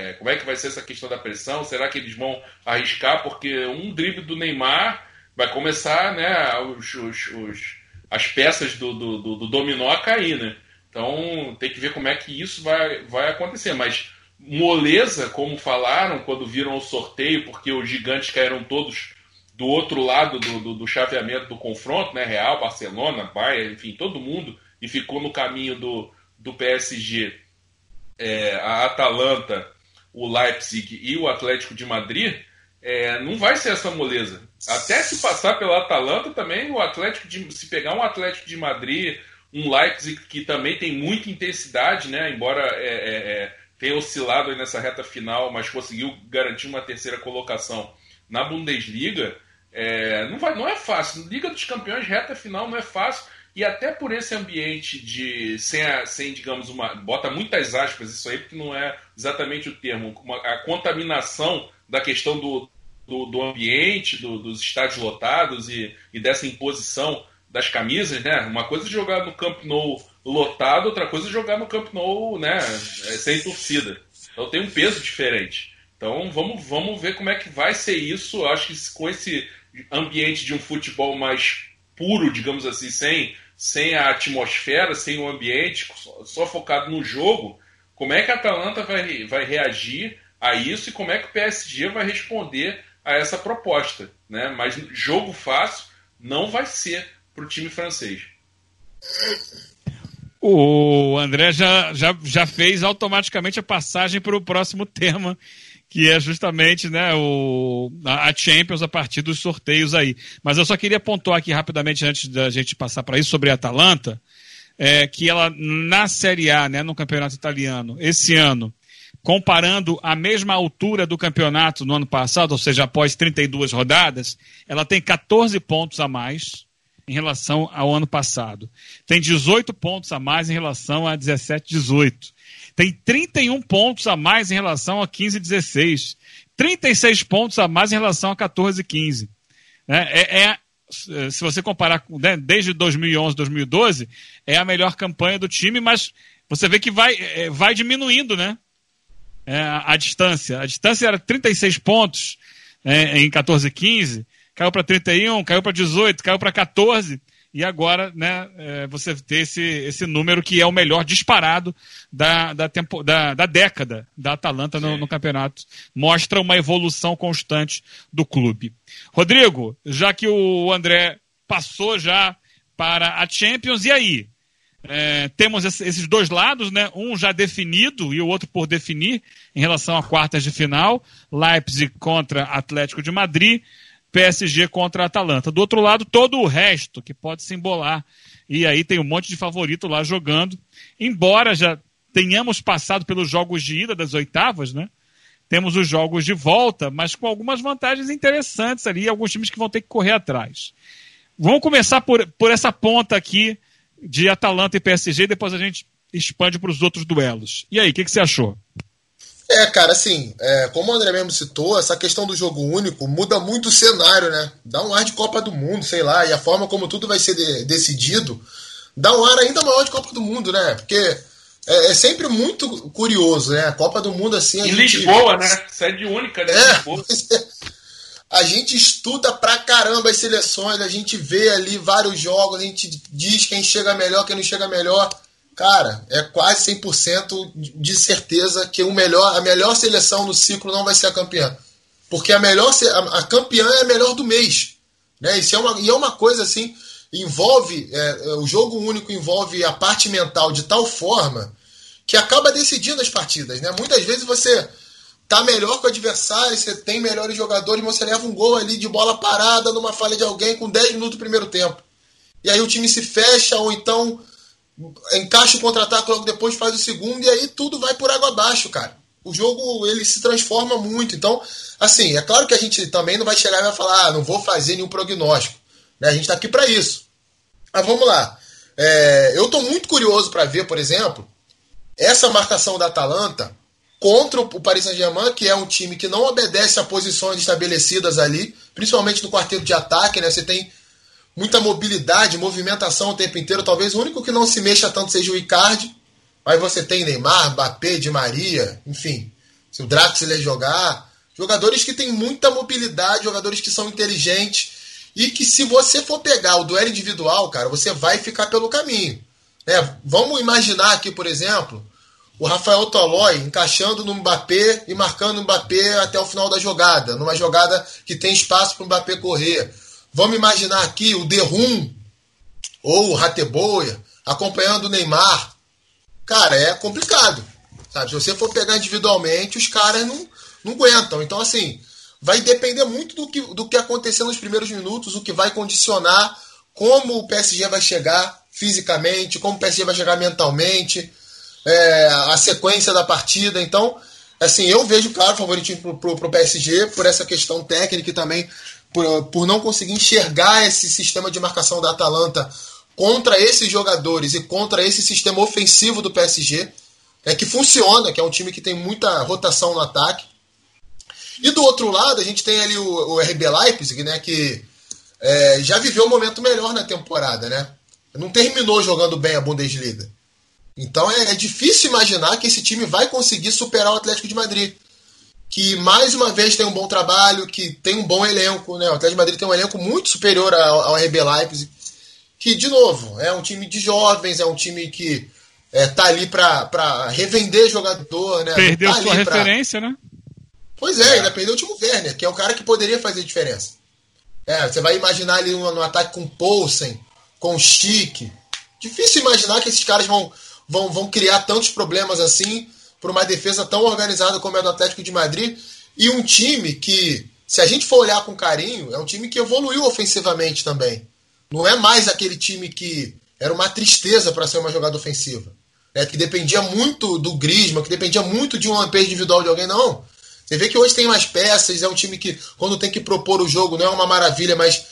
é, como é que vai ser essa questão da pressão? Será que eles vão arriscar? Porque um drible do Neymar vai começar, né? Os, os, os, as peças do, do, do, do dominó a cair, né? Então tem que ver como é que isso vai, vai acontecer. Mas moleza, como falaram quando viram o sorteio, porque os gigantes caíram todos do outro lado do, do, do chaveamento do confronto, né? Real, Barcelona, Bayern, enfim, todo mundo, e ficou no caminho do, do PSG é, a Atalanta, o Leipzig e o Atlético de Madrid, é, não vai ser essa moleza. Até se passar pela Atalanta também, o Atlético de, se pegar um Atlético de Madrid, um Leipzig que também tem muita intensidade, né? Embora é, é, é tem oscilado nessa reta final, mas conseguiu garantir uma terceira colocação na Bundesliga, é, não, vai, não é fácil. Liga dos Campeões, reta final não é fácil. E até por esse ambiente de sem, a, sem digamos, uma. Bota muitas aspas isso aí, porque não é exatamente o termo. Uma, a contaminação da questão do, do, do ambiente, do, dos estádios lotados e, e dessa imposição das camisas, né? Uma coisa é jogar no Camp Nou lotado, outra coisa é jogar no Camp Nou, né? É, sem torcida. Então tem um peso diferente. Então vamos, vamos ver como é que vai ser isso. Acho que com esse ambiente de um futebol mais puro, digamos assim, sem, sem a atmosfera, sem o ambiente, só, só focado no jogo, como é que a Atalanta vai, vai reagir a isso e como é que o PSG vai responder a essa proposta. Né? Mas jogo fácil não vai ser para o time francês. O André já, já, já fez automaticamente a passagem para o próximo tema, que é justamente né, o, a Champions a partir dos sorteios aí. Mas eu só queria pontuar aqui rapidamente, antes da gente passar para isso, sobre a Atalanta, é, que ela na Série A, né, no campeonato italiano, esse ano, comparando a mesma altura do campeonato no ano passado, ou seja, após 32 rodadas, ela tem 14 pontos a mais em relação ao ano passado. Tem 18 pontos a mais em relação a 17, 18. Tem 31 pontos a mais em relação a 15, 16. 36 pontos a mais em relação a 14, 15. É, é, é se você comparar né, desde 2011, 2012, é a melhor campanha do time, mas você vê que vai, é, vai diminuindo, né? É, a, distância. A distância era 36 pontos é, em 14, 15 caiu para 31, caiu para 18, caiu para 14. E agora, né, é, você ter esse, esse número que é o melhor disparado da, da, tempo, da, da década da Atalanta no, no, campeonato. Mostra uma evolução constante do clube. Rodrigo, já que o André passou já para a Champions, e aí? É, temos esses dois lados, né? um já definido e o outro por definir em relação a quartas de final. Leipzig contra Atlético de Madrid. PSG contra Atalanta. Do outro lado, todo o resto que pode se embolar. E aí tem um monte de favorito lá jogando. Embora já tenhamos passado pelos jogos de ida das oitavas, né? Temos os jogos de volta, mas com algumas vantagens interessantes ali, alguns times que vão ter que correr atrás. Vamos começar por, por essa ponta aqui de Atalanta e PSG, depois a gente expande para os outros duelos. E aí, o que, que você achou? É, cara, assim, é, como o André mesmo citou, essa questão do jogo único muda muito o cenário, né? Dá um ar de Copa do Mundo, sei lá, e a forma como tudo vai ser de, decidido dá um ar ainda maior de Copa do Mundo, né? Porque é, é, sempre muito curioso, né? A Copa do Mundo assim. A em gente... Lisboa, né? Sede única, né? É, Lisboa. a gente estuda pra caramba as seleções, a gente vê ali vários jogos, a gente diz quem chega melhor, quem não chega melhor. Cara, é quase 100% de certeza que o melhor, a melhor seleção no ciclo não vai ser a campeã. Porque a melhor a, campeã é a melhor do mês. Né? Isso é uma, e é uma coisa assim, envolve é, o jogo único envolve a parte mental de tal forma que acaba decidindo as partidas. Né? Muitas vezes você tá melhor que o adversário, você tem melhores jogadores, você leva um gol ali de bola parada numa falha de alguém com 10 minutos do primeiro tempo. E aí o time se fecha, ou então encaixa o contra-ataque logo depois, faz o segundo, e aí tudo vai por água abaixo, cara. O jogo ele se transforma muito. Então, assim, é claro que a gente também não vai chegar e vai falar, ah, não vou fazer nenhum prognóstico. Né? A gente está aqui para isso. Mas vamos lá. É, eu estou muito curioso para ver, por exemplo, essa marcação da Atalanta contra o Paris Saint-Germain, que é um time que não obedece a posições estabelecidas ali, principalmente no quarteto de ataque, né? Você tem muita mobilidade, movimentação o tempo inteiro. Talvez o único que não se mexa tanto seja o Icardi. Mas você tem Neymar, Mbappé, Di Maria, enfim. Se o Draxler jogar. Jogadores que têm muita mobilidade, jogadores que são inteligentes. E que se você for pegar o duelo individual, cara, você vai ficar pelo caminho. É, vamos imaginar aqui, por exemplo, o Rafael Tolói encaixando no Mbappé e marcando o Mbappé até o final da jogada, numa jogada que tem espaço para o Mbappé correr. Vamos imaginar aqui o Derrum ou o Rateboia acompanhando o Neymar. Cara, é complicado. Sabe? Se você for pegar individualmente, os caras não, não aguentam. Então, assim, vai depender muito do que, do que acontecer nos primeiros minutos, o que vai condicionar como o PSG vai chegar fisicamente, como o PSG vai chegar mentalmente, é, a sequência da partida. Então, assim, eu vejo, claro, favoritismo pro, pro PSG por essa questão técnica e também por, por não conseguir enxergar esse sistema de marcação da Atalanta contra esses jogadores e contra esse sistema ofensivo do PSG, é que funciona, que é um time que tem muita rotação no ataque. E do outro lado, a gente tem ali o, o RB Leipzig, né, que é, já viveu um momento melhor na temporada, né? Não terminou jogando bem a Bundesliga. Então é, é difícil imaginar que esse time vai conseguir superar o Atlético de Madrid que mais uma vez tem um bom trabalho, que tem um bom elenco, né? O Atlético de Madrid tem um elenco muito superior ao, ao RB Leipzig, que de novo é um time de jovens, é um time que é, tá ali para revender jogador, né? Perdeu tá sua referência, né? Pois é, ainda perdeu o Timo Werner, que é o cara que poderia fazer diferença. É, você vai imaginar ali no, no ataque com Poulsen, com Chique. Difícil imaginar que esses caras vão, vão, vão criar tantos problemas assim por uma defesa tão organizada como é do Atlético de Madrid e um time que, se a gente for olhar com carinho, é um time que evoluiu ofensivamente também. Não é mais aquele time que era uma tristeza para ser uma jogada ofensiva, né? que dependia muito do Grisma, que dependia muito de um lampejo individual de alguém, não. Você vê que hoje tem mais peças, é um time que, quando tem que propor o jogo, não é uma maravilha, mas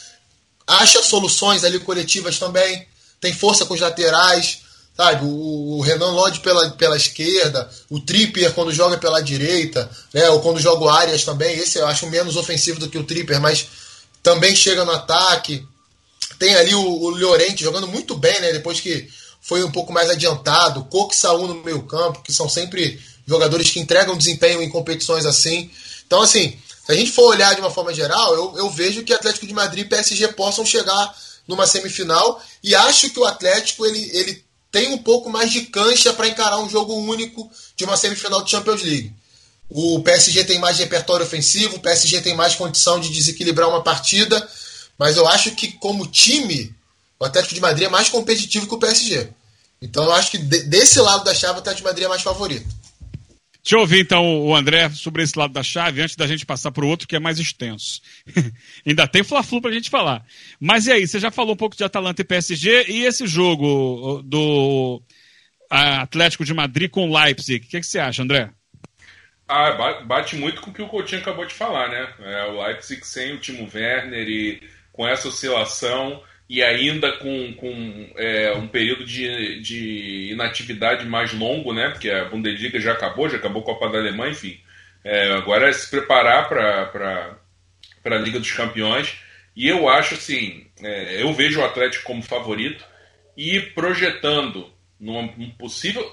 acha soluções ali coletivas também, tem força com os laterais, Sabe, o, o Renan Lodge pela, pela esquerda, o Tripper quando joga pela direita, né, ou quando joga o Arias também, esse eu acho menos ofensivo do que o Tripper, mas também chega no ataque. Tem ali o, o Llorente jogando muito bem, né, depois que foi um pouco mais adiantado, Coque Saúl no meio campo, que são sempre jogadores que entregam desempenho em competições assim. Então, assim, se a gente for olhar de uma forma geral, eu, eu vejo que Atlético de Madrid e PSG possam chegar numa semifinal. E acho que o Atlético ele, ele tem um pouco mais de cancha para encarar um jogo único de uma semifinal de Champions League. O PSG tem mais repertório ofensivo, o PSG tem mais condição de desequilibrar uma partida, mas eu acho que como time, o Atlético de Madrid é mais competitivo que o PSG. Então eu acho que desse lado da chave o Atlético de Madrid é mais favorito. Deixa eu ouvir então o André sobre esse lado da chave, antes da gente passar para o outro que é mais extenso. Ainda tem Fla-Flu para a gente falar. Mas e aí, você já falou um pouco de Atalanta e PSG, e esse jogo do Atlético de Madrid com Leipzig, o que, que você acha, André? Ah, bate muito com o que o Coutinho acabou de falar, né? É, o Leipzig sem o Timo Werner e com essa oscilação e ainda com, com é, um período de, de inatividade mais longo, né? Porque a Bundesliga já acabou, já acabou a Copa da Alemanha, enfim. É, agora é se preparar para a Liga dos Campeões. E eu acho assim, é, eu vejo o Atlético como favorito e projetando num possível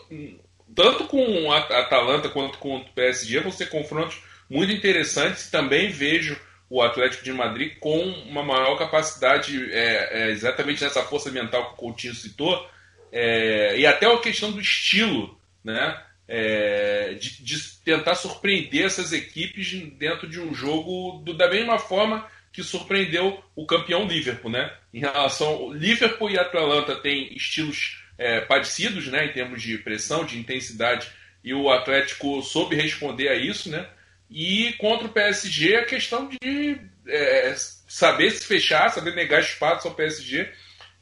tanto com a Atalanta quanto com o PSG vão ser confrontos muito interessantes. Também vejo o Atlético de Madrid com uma maior capacidade, é, é, exatamente nessa força mental que o Coutinho citou, é, e até a questão do estilo, né? É, de, de, tentar surpreender essas equipes dentro de um jogo do, da mesma forma que surpreendeu o campeão Liverpool, né? Em relação Liverpool e Atalanta têm estilos é, parecidos, né? Em termos de pressão, de intensidade, e o Atlético soube responder a isso, né? E contra o PSG a questão de é, saber se fechar, saber negar espaço ao PSG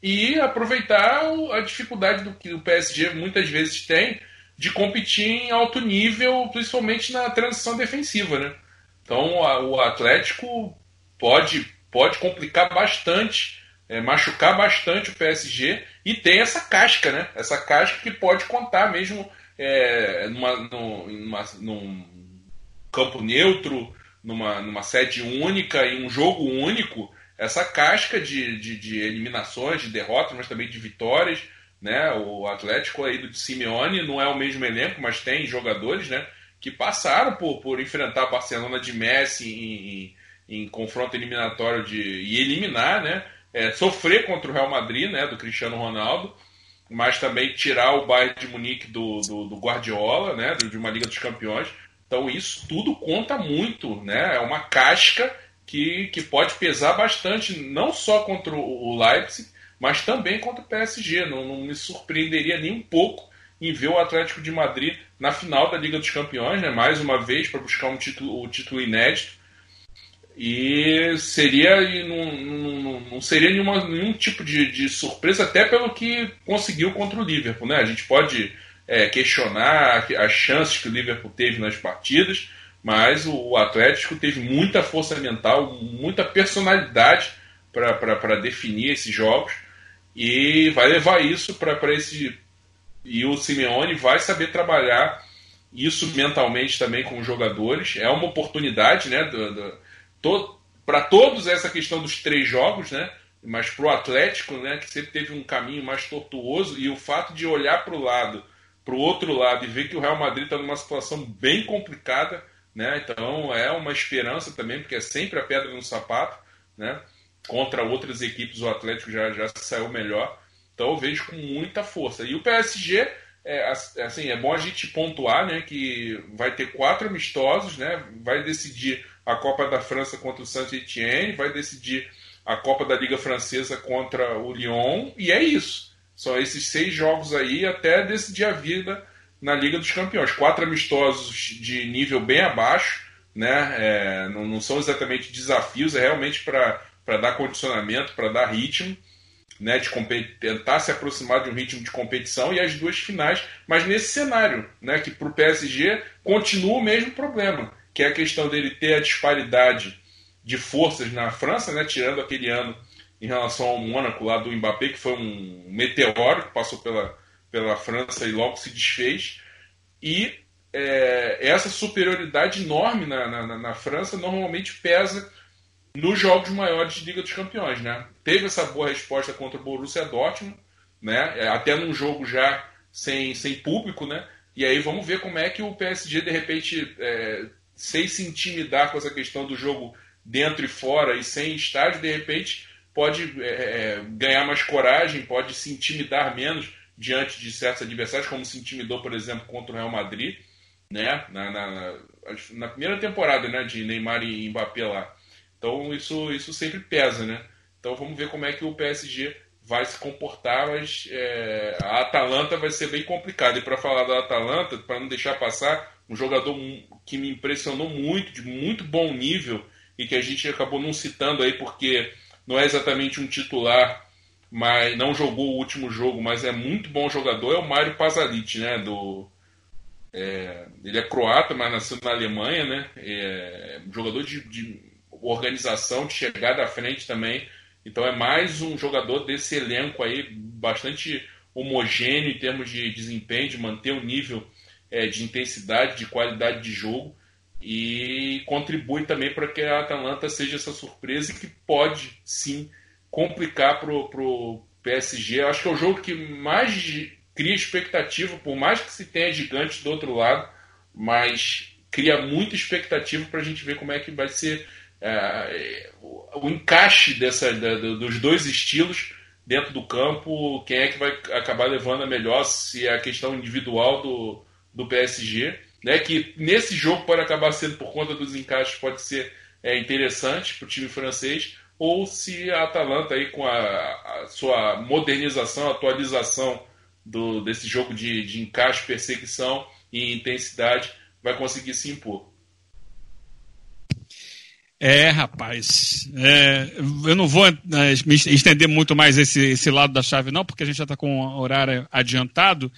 e aproveitar a dificuldade do que o PSG muitas vezes tem de competir em alto nível, principalmente na transição defensiva, né? Então a, o Atlético pode, pode complicar bastante, é, machucar bastante o PSG e tem essa casca, né? Essa casca que pode contar mesmo é, numa, numa, num campo neutro, numa, numa sede única e um jogo único, essa casca de, de, de eliminações, de derrotas, mas também de vitórias. Né? O Atlético aí do Simeone não é o mesmo elenco, mas tem jogadores né, que passaram por, por enfrentar a Barcelona de Messi em, em, em confronto eliminatório de, e eliminar, né? É, sofrer contra o Real Madrid, né, do Cristiano Ronaldo, mas também tirar o Bayern de Munique do, do, do Guardiola, né, de uma Liga dos Campeões. Então isso tudo conta muito, né? É uma casca que, que pode pesar bastante, não só contra o Leipzig, mas também contra o PSG. Não, não me surpreenderia nem um pouco em ver o Atlético de Madrid na final da Liga dos Campeões, né? mais uma vez, para buscar um título, o título inédito. E seria não, não, não seria nenhuma, nenhum tipo de, de surpresa, até pelo que conseguiu contra o Liverpool. Né? A gente pode é, questionar as chances que o Liverpool teve nas partidas, mas o Atlético teve muita força mental, muita personalidade para definir esses jogos e vai levar isso para esse. E o Simeone vai saber trabalhar isso mentalmente também com os jogadores. É uma oportunidade, né? Do, do, to, para todos essa questão dos três jogos, né? Mas para o Atlético, né? Que sempre teve um caminho mais tortuoso e o fato de olhar para o lado para o outro lado e ver que o Real Madrid está numa situação bem complicada, né? Então é uma esperança também, porque é sempre a pedra no sapato, né? Contra outras equipes o Atlético já, já saiu melhor. Então eu vejo com muita força. E o PSG, é, assim, é bom a gente pontuar, né? Que vai ter quatro amistosos, né? Vai decidir a Copa da França contra o Saint-Étienne, vai decidir a Copa da Liga Francesa contra o Lyon, e é isso. São esses seis jogos aí até decidir a vida na Liga dos Campeões. Quatro amistosos de nível bem abaixo, né? É, não, não, são exatamente desafios, é realmente para dar condicionamento, para dar ritmo, né? De tentar se aproximar de um ritmo de competição e as duas finais, mas nesse cenário, né? Que para o PSG continua o mesmo problema, que é a questão dele ter a disparidade de forças na França, né? Tirando aquele ano em relação ao Mônaco lá do Mbappé, que foi um meteoro que passou pela, pela França e logo se desfez. E é, essa superioridade enorme na, na, na, França normalmente pesa nos jogos maiores de Liga dos Campeões. Né? Teve essa boa resposta contra o Borussia Dortmund, né? É, até num jogo já sem, sem público, né? E aí vamos ver como é que o PSG, de repente, é, sem se intimidar com essa questão do jogo dentro e fora e sem estádio, de repente pode é, é, ganhar mais coragem, pode se intimidar menos diante de certos adversários, como se intimidou, por exemplo, contra o Real Madrid, né? na, na, na primeira temporada né? de Neymar e Mbappé lá. Então isso, isso sempre pesa, né? Então vamos ver como é que o PSG vai se comportar, mas é, a Atalanta vai ser bem complicada. E para falar da Atalanta, para não deixar passar, um jogador que me impressionou muito, de muito bom nível, e que a gente acabou não citando aí porque não é exatamente um titular, mas não jogou o último jogo, mas é muito bom jogador, é o Mário Pasalic, né? Do, é, ele é croata, mas nasceu na Alemanha, né? É jogador de, de organização, de chegada à frente também. Então é mais um jogador desse elenco aí, bastante homogêneo em termos de desempenho, de manter o nível é, de intensidade, de qualidade de jogo e contribui também para que a Atalanta seja essa surpresa que pode sim complicar para o PSG. Acho que é o jogo que mais cria expectativa, por mais que se tenha gigantes do outro lado, mas cria muita expectativa para a gente ver como é que vai ser é, o, encaixe dessa, da, dos dois estilos dentro do campo, quem é que vai acabar levando a melhor, se é a questão individual do, do PSG, né, que nesse jogo pode acabar sendo por conta dos encaixes, pode ser é, interessante para o time francês, ou se a Atalanta aí com a, a sua modernização, atualização do, desse jogo de, de encaixe, perseguição e intensidade vai conseguir se impor. É, rapaz. É, eu não vou é, me estender muito mais esse, esse lado da chave, não, porque a gente já está com o horário adiantado.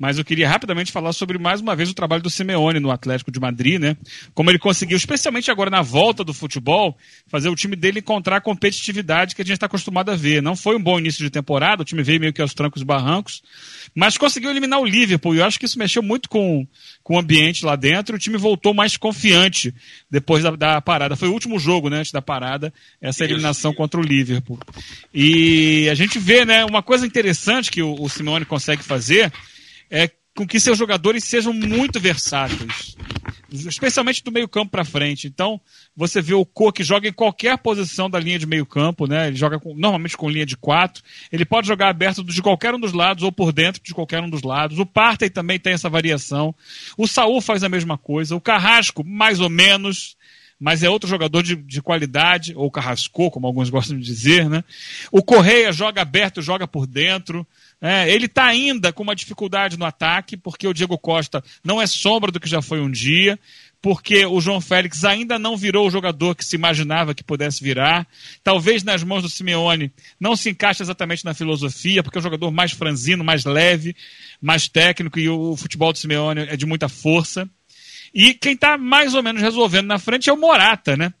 Mas eu queria rapidamente falar sobre, mais uma vez, o trabalho do Simeone no Atlético de Madrid, né? Como ele conseguiu, especialmente agora na volta do futebol, fazer o time dele encontrar a competitividade que a gente está acostumado a ver. Não foi um bom início de temporada, o time veio meio que aos trancos e barrancos, mas conseguiu eliminar o Liverpool. E eu acho que isso mexeu muito com, com o ambiente lá dentro. O time voltou mais confiante depois da, da parada. Foi o último jogo, né, antes da parada, essa eliminação contra o Liverpool. E a gente vê, né, uma coisa interessante que o, o Simeone consegue fazer é, com que seus jogadores sejam muito versáteis, especialmente do meio campo para frente. Então, você vê o Cor que joga em qualquer posição da linha de meio campo, né? Ele joga com, normalmente com linha de quatro. Ele pode jogar aberto de qualquer um dos lados ou por dentro de qualquer um dos lados. O Partey também tem essa variação. O Saul faz a mesma coisa. O Carrasco, mais ou menos mas é outro jogador de, de qualidade, ou carrascou, como alguns gostam de dizer, né? O Correia joga aberto, joga por dentro. É, ele está ainda com uma dificuldade no ataque, porque o Diego Costa não é sombra do que já foi um dia, porque o João Félix ainda não virou o jogador que se imaginava que pudesse virar. Talvez nas mãos do Simeone não se encaixe exatamente na filosofia, porque é um jogador mais franzino, mais leve, mais técnico, e o futebol do Simeone é de muita força. E quem está mais ou menos resolvendo na frente é o Morata, né?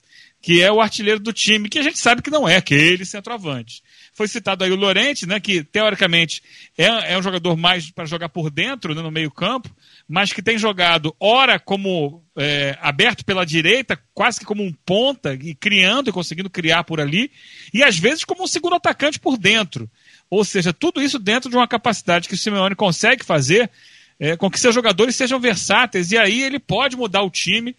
Que é o artilheiro do time, que a gente sabe que não é aquele centroavante. Foi citado aí o Lorente, né, que teoricamente é, é um jogador mais para jogar por dentro, né, no meio-campo, mas que tem jogado, ora como é, aberto pela direita, quase que como um ponta, e criando e conseguindo criar por ali, e às vezes como um segundo atacante por dentro. Ou seja, tudo isso dentro de uma capacidade que o Simeone consegue fazer é, com que seus jogadores sejam versáteis, e aí ele pode mudar o time.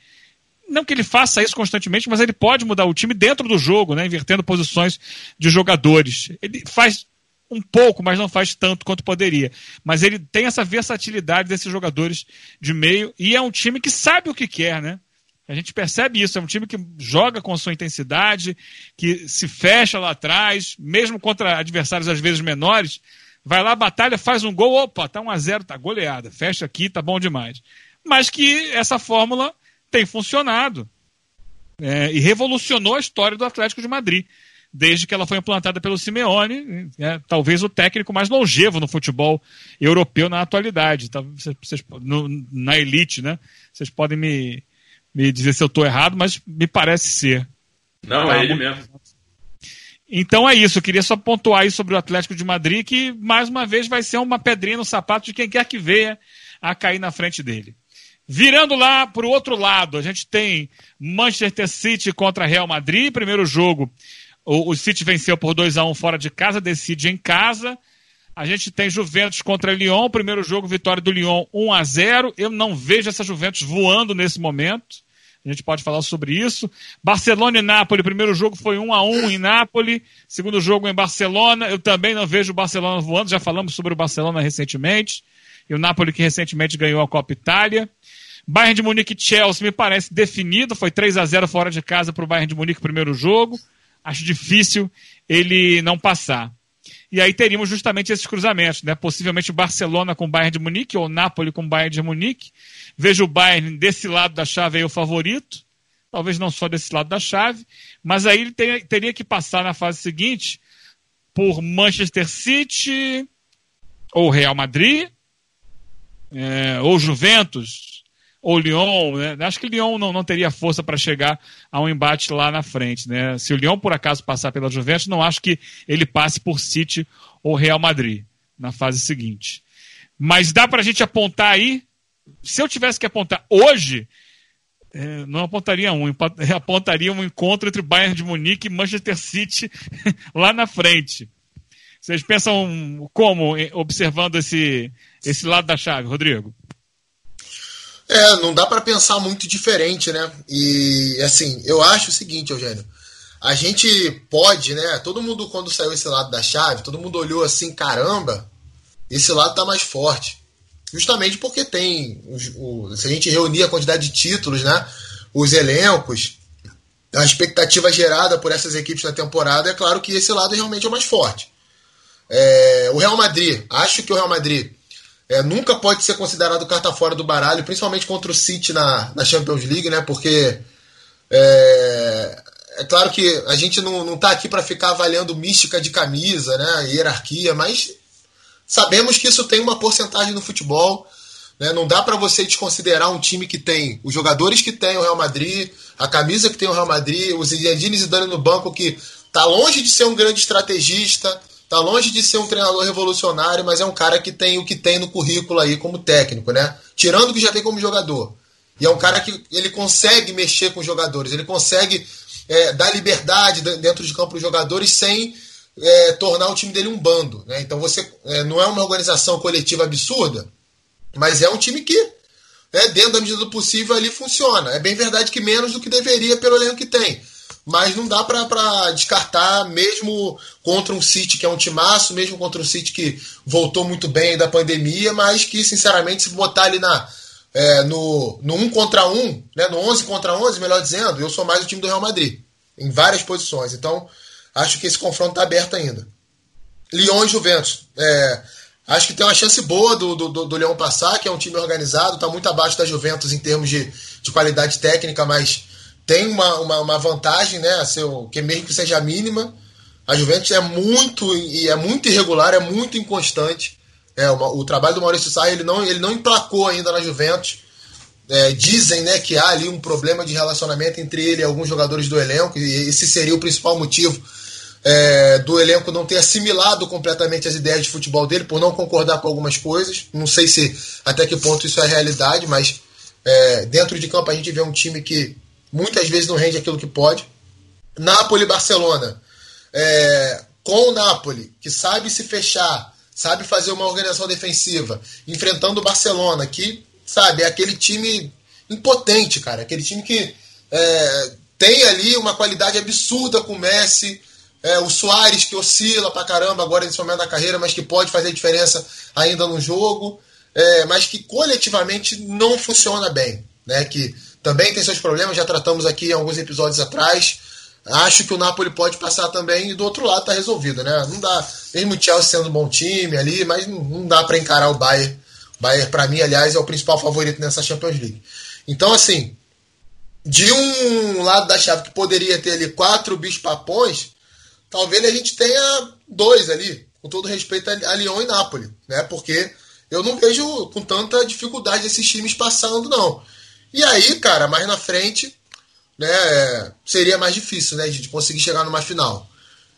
Não que ele faça isso constantemente, mas ele pode mudar o time dentro do jogo, né, invertendo posições de jogadores. Ele faz um pouco, mas não faz tanto quanto poderia. Mas ele tem essa versatilidade desses jogadores de meio e é um time que sabe o que quer, né? A gente percebe isso, é um time que joga com sua intensidade, que se fecha lá atrás, mesmo contra adversários às vezes menores, vai lá, batalha, faz um gol, opa, tá 1 a 0 tá goleada, fecha aqui, tá bom demais. Mas que essa fórmula tem funcionado é, e revolucionou a história do Atlético de Madrid, desde que ela foi implantada pelo Simeone, é, talvez o técnico mais longevo no futebol europeu na atualidade, tá, vocês, no, na elite, né? Vocês podem me, me dizer se eu estou errado, mas me parece ser. Não, tá, é ele mesmo. Então é isso, eu queria só pontuar aí sobre o Atlético de Madrid, que mais uma vez vai ser uma pedrinha no sapato de quem quer que venha a cair na frente dele. Virando lá para o outro lado, a gente tem Manchester City contra Real Madrid. Primeiro jogo, o, o City venceu por 2 a 1 fora de casa, decide em casa. A gente tem Juventus contra Lyon. Primeiro jogo, vitória do Lyon 1 a 0. Eu não vejo essa Juventus voando nesse momento. A gente pode falar sobre isso. Barcelona e Nápoles, primeiro jogo foi 1 a 1 em Nápoles, segundo jogo em Barcelona. Eu também não vejo o Barcelona voando, já falamos sobre o Barcelona recentemente. E o Nápoles que recentemente ganhou a Copa Itália. Bayern de Munique e Chelsea me parece definido, foi 3 a 0 fora de casa para o Bayern de Munique primeiro jogo. Acho difícil ele não passar. E aí teríamos justamente esses cruzamentos, né? Possivelmente Barcelona com o Bayern de Munique ou o Napoli com o Bayern de Munique. Vejo o Bayern desse lado da chave aí o favorito, talvez não só desse lado da chave, mas aí ele teria, teria que passar na fase seguinte por Manchester City ou Real Madrid, é, ou Juventus, ou Lyon. Né? Acho que Lyon não, não teria força para chegar a um embate lá na frente. Né? Se o Lyon por acaso passar pela Juventus, não acho que ele passe por City ou Real Madrid na fase seguinte. Mas dá para a gente apontar aí se eu tivesse que apontar hoje, é, não apontaria um, apontaria um encontro entre Bayern de Munique e Manchester City lá na frente. Vocês pensam como observando esse, esse lado da chave, Rodrigo? É, não dá para pensar muito diferente, né? E assim, eu acho o seguinte, Eugênio. A gente pode, né? Todo mundo, quando saiu esse lado da chave, todo mundo olhou assim, caramba, esse lado tá mais forte. Justamente porque tem. O, se a gente reunir a quantidade de títulos, né? Os elencos, a expectativa gerada por essas equipes na temporada, é claro que esse lado realmente é o mais forte. É, o Real Madrid, acho que o Real Madrid é, nunca pode ser considerado carta fora do baralho, principalmente contra o City na, na Champions League, né? Porque é, é claro que a gente não, não tá aqui para ficar avaliando mística de camisa, né? Hierarquia, mas sabemos que isso tem uma porcentagem no futebol. Né? Não dá para você desconsiderar um time que tem os jogadores que tem o Real Madrid, a camisa que tem o Real Madrid, os Zinedine Zidane no banco que tá longe de ser um grande estrategista, Tá longe de ser um treinador revolucionário, mas é um cara que tem o que tem no currículo aí como técnico, né? Tirando o que já tem como jogador. E é um cara que ele consegue mexer com os jogadores, ele consegue é, dar liberdade dentro de campo para os jogadores sem é, tornar o time dele um bando. Né? Então você é, não é uma organização coletiva absurda, mas é um time que, né, dentro da medida do possível, ali funciona. É bem verdade que menos do que deveria pelo elenco que tem mas não dá para descartar, mesmo contra um City que é um timaço, mesmo contra um City que voltou muito bem da pandemia, mas que, sinceramente, se botar ali na, é, no, no 1 contra 1, né, no 11 contra 11, melhor dizendo, eu sou mais o time do Real Madrid, em várias posições. Então, acho que esse confronto está aberto ainda. Lyon e Juventus. É, acho que tem uma chance boa do, do, do Leão passar, que é um time organizado, está muito abaixo da Juventus em termos de, de qualidade técnica, mas tem uma, uma, uma vantagem, né? Seu, que mesmo que seja mínima, a Juventus é muito e é muito irregular, é muito inconstante. É, uma, o trabalho do Maurício Sarri ele não, ele não emplacou ainda na Juventus. É, dizem né, que há ali um problema de relacionamento entre ele e alguns jogadores do elenco, e esse seria o principal motivo é, do elenco não ter assimilado completamente as ideias de futebol dele, por não concordar com algumas coisas. Não sei se até que ponto isso é realidade, mas é, dentro de campo a gente vê um time que muitas vezes não rende aquilo que pode. Napoli Barcelona. É, com o Napoli, que sabe se fechar, sabe fazer uma organização defensiva, enfrentando o Barcelona, que, sabe, é aquele time impotente, cara. Aquele time que é, tem ali uma qualidade absurda com o Messi, é, o Soares que oscila pra caramba agora nesse momento da carreira, mas que pode fazer diferença ainda no jogo, é, mas que coletivamente não funciona bem. Né? Que também tem seus problemas, já tratamos aqui em alguns episódios atrás. Acho que o Napoli pode passar também e do outro lado tá resolvido, né? Não dá, mesmo o Chelsea sendo um bom time ali, mas não dá para encarar o Bayern. O Bayern para mim, aliás, é o principal favorito nessa Champions League. Então, assim, de um lado da chave que poderia ter ali quatro bichos-papões, talvez a gente tenha dois ali, com todo respeito a Lyon e Napoli, né? Porque eu não vejo com tanta dificuldade esses times passando, não. E aí, cara, mais na frente, né, seria mais difícil, né, de conseguir chegar numa final.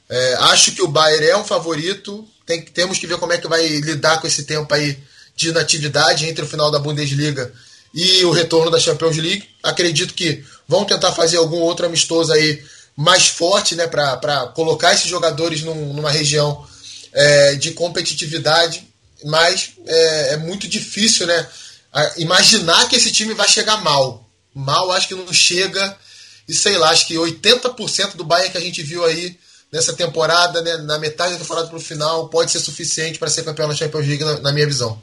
É, acho que o Bayern é um favorito. Tem, temos que ver como é que vai lidar com esse tempo aí de inatividade entre o final da Bundesliga e o retorno da Champions League. Acredito que vão tentar fazer algum outro amistoso aí mais forte, né, para colocar esses jogadores num, numa região é, de competitividade, mas é, é muito difícil, né, imaginar que esse time vai chegar mal. Mal, acho que não chega. E sei lá, acho que 80% do Bayern que a gente viu aí nessa temporada, né, na metade da temporada para o final, pode ser suficiente para ser campeão na Champions League, na, na, minha visão.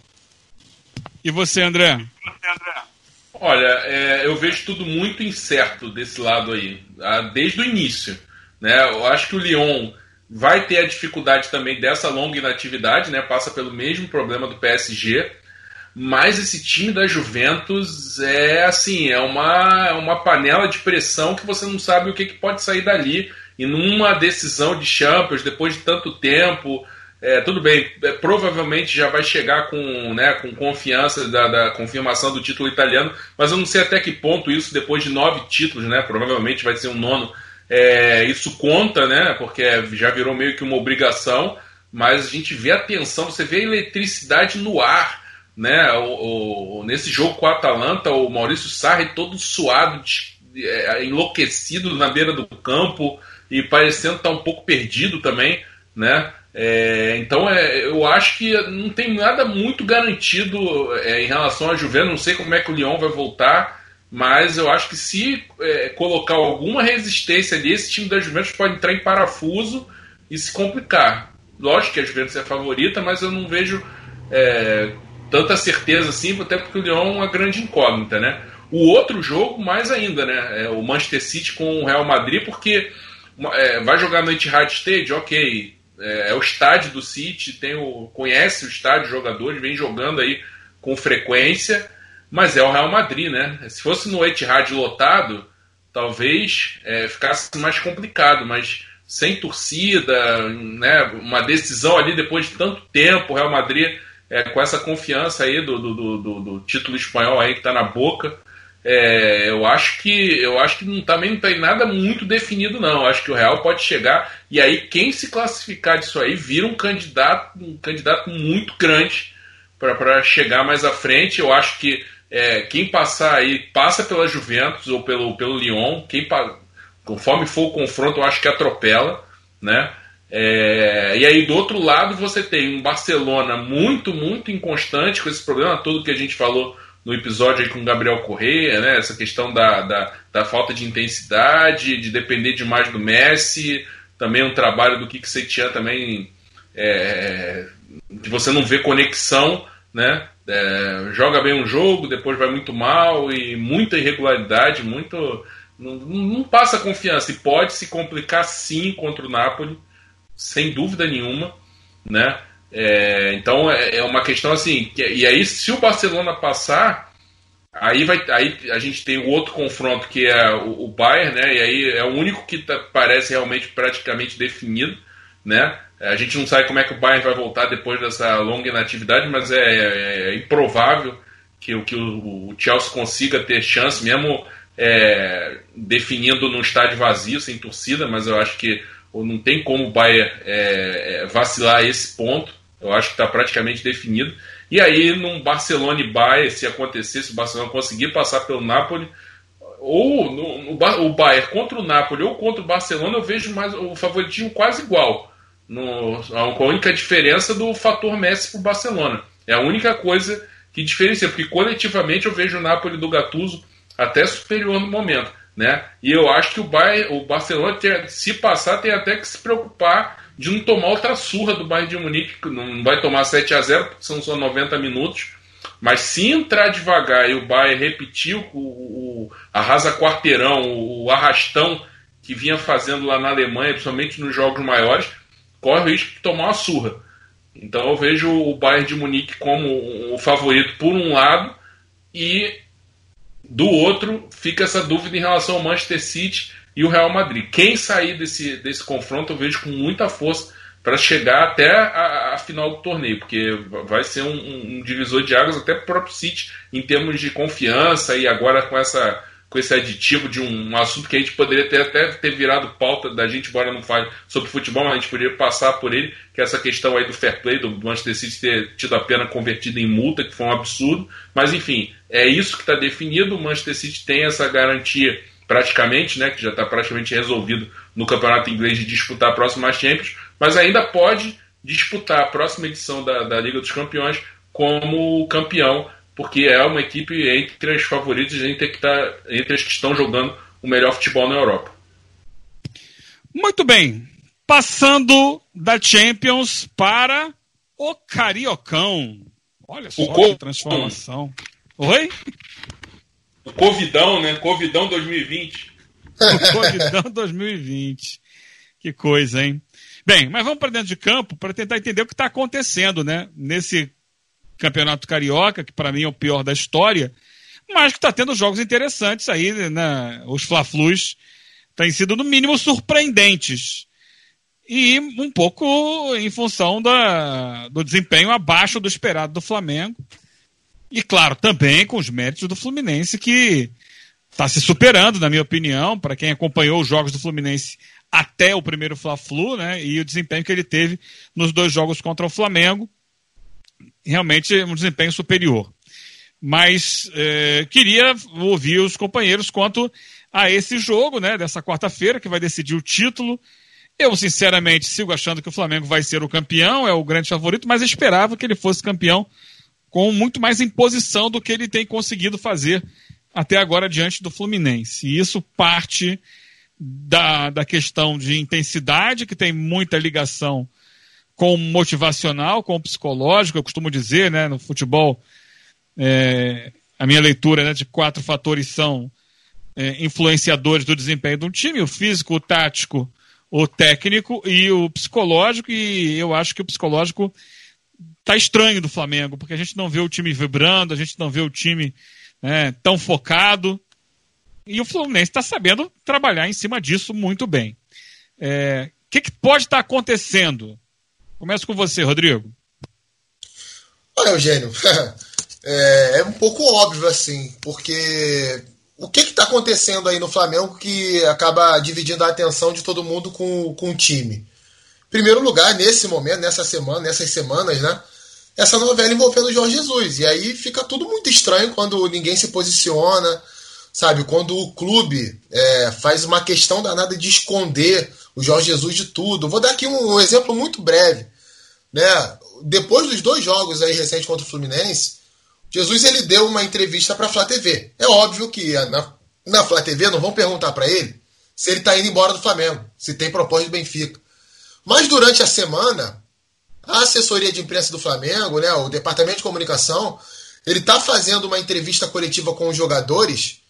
E você, André? Olha, é, eu vejo tudo muito incerto desse lado aí, desde o início. Né? Eu acho que o Lyon vai ter a dificuldade também dessa longa inatividade, né? passa pelo mesmo problema do PSG. Mas esse time da Juventus é assim, é uma, é uma panela de pressão que você não sabe o que, que pode sair dali. E numa decisão de Champions, depois de tanto tempo, é, tudo bem, é, provavelmente já vai chegar com, né, com confiança da, da, confirmação do título italiano, mas eu não sei até que ponto isso, depois de nove títulos, né, provavelmente vai ser um nono, é, isso conta, né, porque já virou meio que uma obrigação, mas a gente vê a tensão, você vê a eletricidade no ar, né? O, o, nesse jogo com a Atalanta, o Maurício Sarri todo suado, é, enlouquecido na beira do campo e parecendo estar um pouco perdido também, né? É, então é, eu acho que não tem nada muito garantido é, em relação à Juventus. Não sei como é que o Lyon vai voltar, mas eu acho que se é, colocar alguma resistência ali, esse time da Juventus pode entrar em parafuso e se complicar. Lógico que a Juventus é a favorita, mas eu não vejo é, tanta certeza assim, até porque o Lyon é uma grande incógnita, né? O outro jogo, mais ainda, né? É o Manchester City com o Real Madrid, porque é, vai jogar no Etihad Stadium, ok. É, é, o estádio do City, tem o, conhece o estádio, os jogadores, vem jogando aí com frequência, mas é o Real Madrid, né? Se fosse no Etihad lotado, talvez é, ficasse mais complicado, mas sem torcida, né? Uma decisão ali depois de tanto tempo, o Real Madrid é, com essa confiança aí do, do, do, do título espanhol aí que está na boca, é, eu acho que eu acho que não, também não tem nada muito definido não. Eu acho que o Real pode chegar e aí quem se classificar disso aí vira um candidato um candidato muito grande para chegar mais à frente. Eu acho que é, quem passar aí passa pela Juventus ou pelo pelo Lyon. Quem conforme for o confronto, eu acho que atropela, né? É, e aí do outro lado você tem um Barcelona muito muito inconstante com esse problema todo que a gente falou no episódio aí com o Gabriel Correia, né? Essa questão da, da, da, falta de intensidade, de depender demais do Messi, também um trabalho do Kik Setian também é, que você não vê conexão, né? É, joga bem um jogo, depois vai muito mal e muita irregularidade, muito não, não passa confiança e pode se complicar sim contra o Napoli, sem dúvida nenhuma, né? É, então é, é, uma questão assim. Que, e aí, se o Barcelona passar, aí, vai, aí a gente tem o outro confronto que é o, o Bayern, né? E aí é o único que tá, parece realmente praticamente definido, né? A gente não sabe como é que o Bayern vai voltar depois dessa longa inatividade, mas é, é, é improvável que, que o, o, Chelsea consiga ter chance, mesmo é, definindo num estádio vazio, sem torcida, mas eu acho que não tem como o Bayern é, é, vacilar esse ponto. Eu acho que está praticamente definido. E aí, num Barcelona e Bayern, se acontecer, se o Barcelona conseguir passar pelo Napoli, ou no, no, o Bayern contra o Napoli ou contra o Barcelona, eu vejo mais o favoritismo quase igual. No, a única diferença do fator Messi para o Barcelona. É a única coisa que diferencia, porque coletivamente eu vejo o Napoli do Gattuso até superior no momento. Né? E eu acho que o, Bayern, o Barcelona, tem, se passar, tem até que se preocupar de não tomar outra surra do Bayern de Munique, que não vai tomar 7 a 0 porque são só 90 minutos. Mas se entrar devagar e o Bayern repetir o, o arrasa quarteirão, o arrastão que vinha fazendo lá na Alemanha, principalmente nos jogos maiores, corre o risco de tomar uma surra. Então eu vejo o Bayern de Munique como o favorito por um lado e do outro fica essa dúvida em relação ao Manchester City e o Real Madrid. Quem sair desse, desse confronto eu vejo com muita força para chegar até a, a, final do torneio, porque vai ser um, um divisor de águas até para o próprio City em termos de confiança e agora com essa com esse aditivo de um, assunto que a gente poderia ter, até ter virado pauta da gente, embora não fale sobre futebol, mas a gente poderia passar por ele, que é essa questão aí do fair play, do Manchester City ter tido a pena convertida em multa, que foi um absurdo. Mas enfim, é isso que está definido. O Manchester City tem essa garantia praticamente, né, que já está praticamente resolvido no campeonato inglês de disputar a próxima Champions, mas ainda pode disputar a próxima edição da, da Liga dos Campeões como campeão, porque é uma equipe entre as favoritas entre, que tá, entre as que estão jogando o melhor futebol na Europa. Muito bem, passando da Champions para o Cariocão. Olha só o que transformação. Oi? O Covidão, né? Covidão 2020. o Covidão 2020. Que coisa, hein? Bem, mas vamos para dentro de campo para tentar entender o que está acontecendo, né? Nesse campeonato carioca, que para mim é o pior da história, mas que está tendo jogos interessantes aí, né? Os Fla-Flus têm sido, no mínimo, surpreendentes. E um pouco em função da, do desempenho abaixo do esperado do Flamengo. E claro, também com os méritos do Fluminense, que está se superando, na minha opinião, para quem acompanhou os jogos do Fluminense até o primeiro Fla-Flu, né? E o desempenho que ele teve nos dois jogos contra o Flamengo. Realmente um desempenho superior. Mas é, queria ouvir os companheiros quanto a esse jogo, né? Dessa quarta-feira, que vai decidir o título Eu, sinceramente, sigo achando que o Flamengo vai ser o campeão, é o grande favorito, mas esperava que ele fosse campeão com muito mais imposição do que ele tem conseguido fazer até agora diante do Fluminense. E isso parte da, da questão de intensidade, que tem muita ligação com o motivacional, com o psicológico, eu costumo dizer, né, no futebol, é, a minha leitura né, de quatro fatores são é, influenciadores do desempenho de um time, o físico, o tático, o técnico e o psicológico, e eu acho que o psicológico tá estranho do Flamengo, porque a gente não vê o time vibrando, a gente não vê o time né, tão focado. E o Fluminense está sabendo trabalhar em cima disso muito bem. O é, que, que, pode estar tá acontecendo? Começo com você, Rodrigo. Olha, Eugênio, é, é um pouco óbvio assim, porque o que está acontecendo aí no Flamengo que acaba dividindo a atenção de todo mundo com, com o time? Primeiro lugar, nesse momento, nessa semana, nessas semanas, né? Essa novela envolvendo o Jorge Jesus. E aí fica tudo muito estranho quando ninguém se posiciona, sabe? Quando o clube é, faz uma questão danada de esconder o Jorge Jesus de tudo. Vou dar aqui um, exemplo muito breve. Né? Depois dos dois jogos aí recentes contra o Fluminense, Jesus ele deu uma entrevista para a Flá TV. É óbvio que na, na Flá TV não vão perguntar para ele se ele está indo embora do Flamengo, se tem proposta de Benfica. Mas durante a semana, a assessoria de imprensa do Flamengo, né, o departamento de comunicação, ele está fazendo uma entrevista coletiva com os jogadores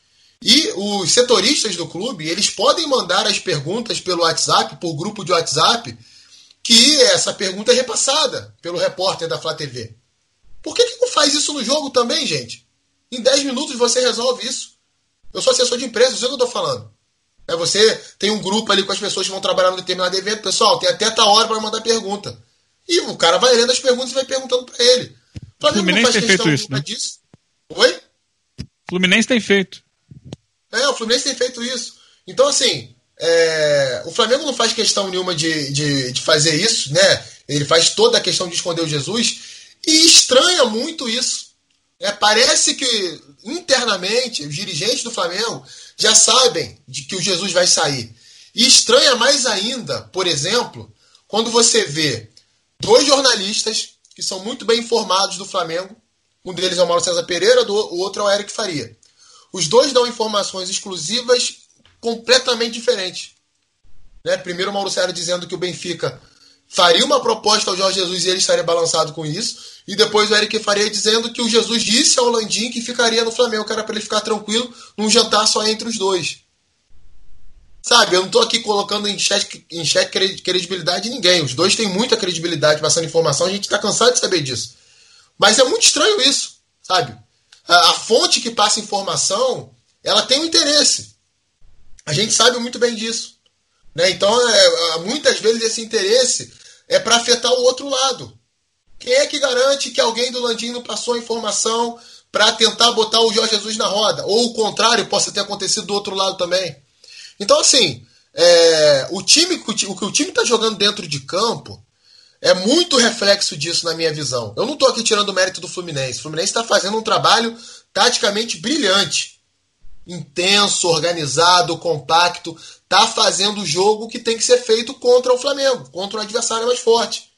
e os setoristas do clube, eles podem mandar as perguntas pelo WhatsApp, por grupo de WhatsApp, que essa pergunta é repassada pelo repórter da Flá TV. Por que, que não faz isso no jogo também, gente? Em 10 minutos você resolve isso. Eu sou assessor de imprensa, sei o que eu estou falando. É, você tem um grupo ali com as pessoas que vão trabalhar no determinado evento. Pessoal, tem até tal hora para mandar pergunta. E o cara vai lendo as perguntas e vai perguntando para ele. O Fluminense tem feito isso, né? Disso. Oi? Fluminense tem feito. É, o Fluminense tem feito isso. Então, assim, é... o Flamengo não faz questão nenhuma de, de, de fazer isso, né? Ele faz toda a questão de esconder o Jesus. E estranha muito isso. É, parece que internamente os dirigentes do Flamengo já sabem de que o Jesus vai sair. E estranha mais ainda, por exemplo, quando você vê dois jornalistas que são muito bem informados do Flamengo, um deles é o Mauro César Pereira, o outro é o Eric Faria. Os dois dão informações exclusivas completamente diferentes. Né? Primeiro o Mauro César dizendo que o Benfica faria uma proposta ao Jorge Jesus e ele estaria balançado com isso. E depois o Eric Faria dizendo que o Jesus disse ao Landim que ficaria no Flamengo, que era para ele ficar tranquilo num jantar só entre os dois. Sabe, eu não estou aqui colocando em xeque, em xeque credibilidade de ninguém. Os dois têm muita credibilidade passando informação, a gente está cansado de saber disso. Mas é muito estranho isso, sabe? A, a fonte que passa informação, ela tem um interesse. A gente sabe muito bem disso. Né? Então, é, muitas vezes esse interesse é para afetar o outro lado. Quem é que garante que alguém do Landim não passou a informação para tentar botar o Jorge Jesus na roda? Ou o contrário possa ter acontecido do outro lado também. Então, assim, é, o time o que o time está jogando dentro de campo é muito reflexo disso na minha visão. Eu não estou aqui tirando o mérito do Fluminense. O Fluminense está fazendo um trabalho taticamente brilhante. Intenso, organizado, compacto. Está fazendo o jogo que tem que ser feito contra o Flamengo, contra o adversário mais forte.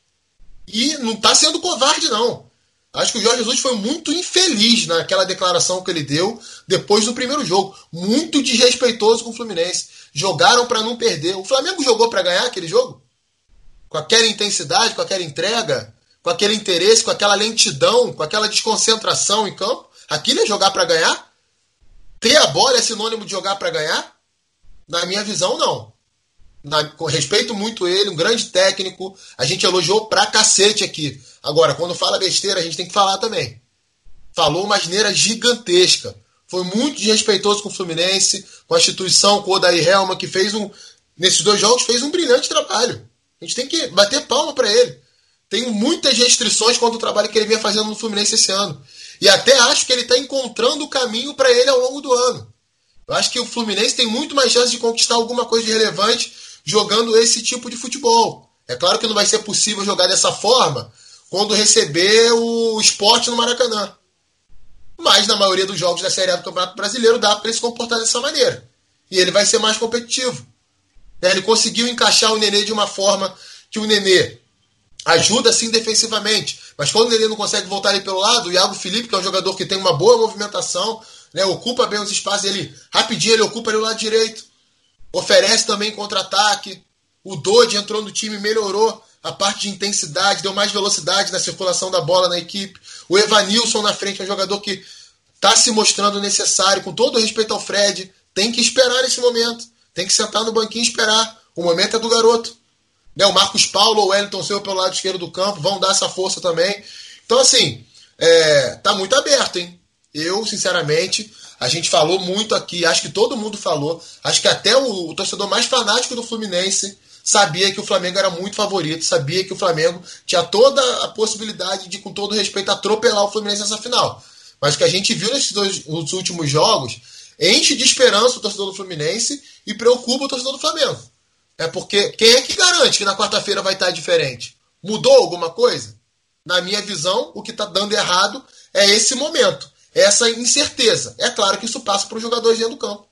E não está sendo covarde, não. Acho que o Jorge Jesus foi muito infeliz naquela declaração que ele deu depois do primeiro jogo. Muito desrespeitoso com o Fluminense. Jogaram para não perder. O Flamengo jogou para ganhar aquele jogo? Com aquela intensidade, com aquela entrega, com aquele interesse, com aquela lentidão, com aquela desconcentração em campo? Aquilo é jogar para ganhar? Ter a bola é sinônimo de jogar para ganhar? Na minha visão, não na, respeito muito ele, um grande técnico. A gente elogiou pra cacete aqui. Agora, quando fala besteira, a gente tem que falar também. Falou uma asneira gigantesca. Foi muito desrespeitoso com o Fluminense, com a instituição, com o Odair Helma, que fez um. Nesses dois jogos fez um brilhante trabalho. A gente tem que bater palma para ele. Tem muitas restrições quanto o trabalho que ele vinha fazendo no Fluminense esse ano. E até acho que ele está encontrando o caminho para ele ao longo do ano. Eu acho que o Fluminense tem muito mais chance de conquistar alguma coisa de relevante jogando esse tipo de futebol. É claro que não vai ser possível jogar dessa forma quando receber o esporte no Maracanã. Mas na maioria dos jogos da Série A do Campeonato Brasileiro dá para ele se comportar dessa maneira. E ele vai ser mais competitivo. Né? Ele conseguiu encaixar o Nenê de uma forma que o Nenê ajuda sim defensivamente, mas quando o Nenê não consegue voltar ali pelo lado, o Iago Felipe, que é um jogador que tem uma boa movimentação, né, ocupa bem os espaços, ele rapidinho ele ocupa ali o lado direito, oferece também contra-ataque. O Dodge entrou no time, melhorou a parte de intensidade, deu mais velocidade na circulação da bola na equipe. O Evanilson na frente é um jogador que está se mostrando necessário, com todo respeito ao Fred, tem que esperar esse momento, tem que sentar no banquinho e esperar. O momento é do garoto. Né? O Marcos Paulo ou o Wellington Silva pelo lado esquerdo do campo vão dar essa força também. Então, assim, é, tá muito aberto, hein? Eu, sinceramente, a gente falou muito aqui, acho que todo mundo falou, acho que até o, o torcedor mais fanático do Fluminense sabia que o Flamengo era muito favorito, sabia que o Flamengo tinha toda a possibilidade de, com todo respeito, atropelar o Fluminense nessa final. Mas o que a gente viu nesses dois, nos últimos jogos enche de esperança o torcedor do Fluminense e preocupa o torcedor do Flamengo. É porque quem é que garante que na quarta-feira vai estar diferente? Mudou alguma coisa? Na minha visão, o que está dando errado é esse momento, essa incerteza. É claro que isso passa para os jogadores dentro do campo.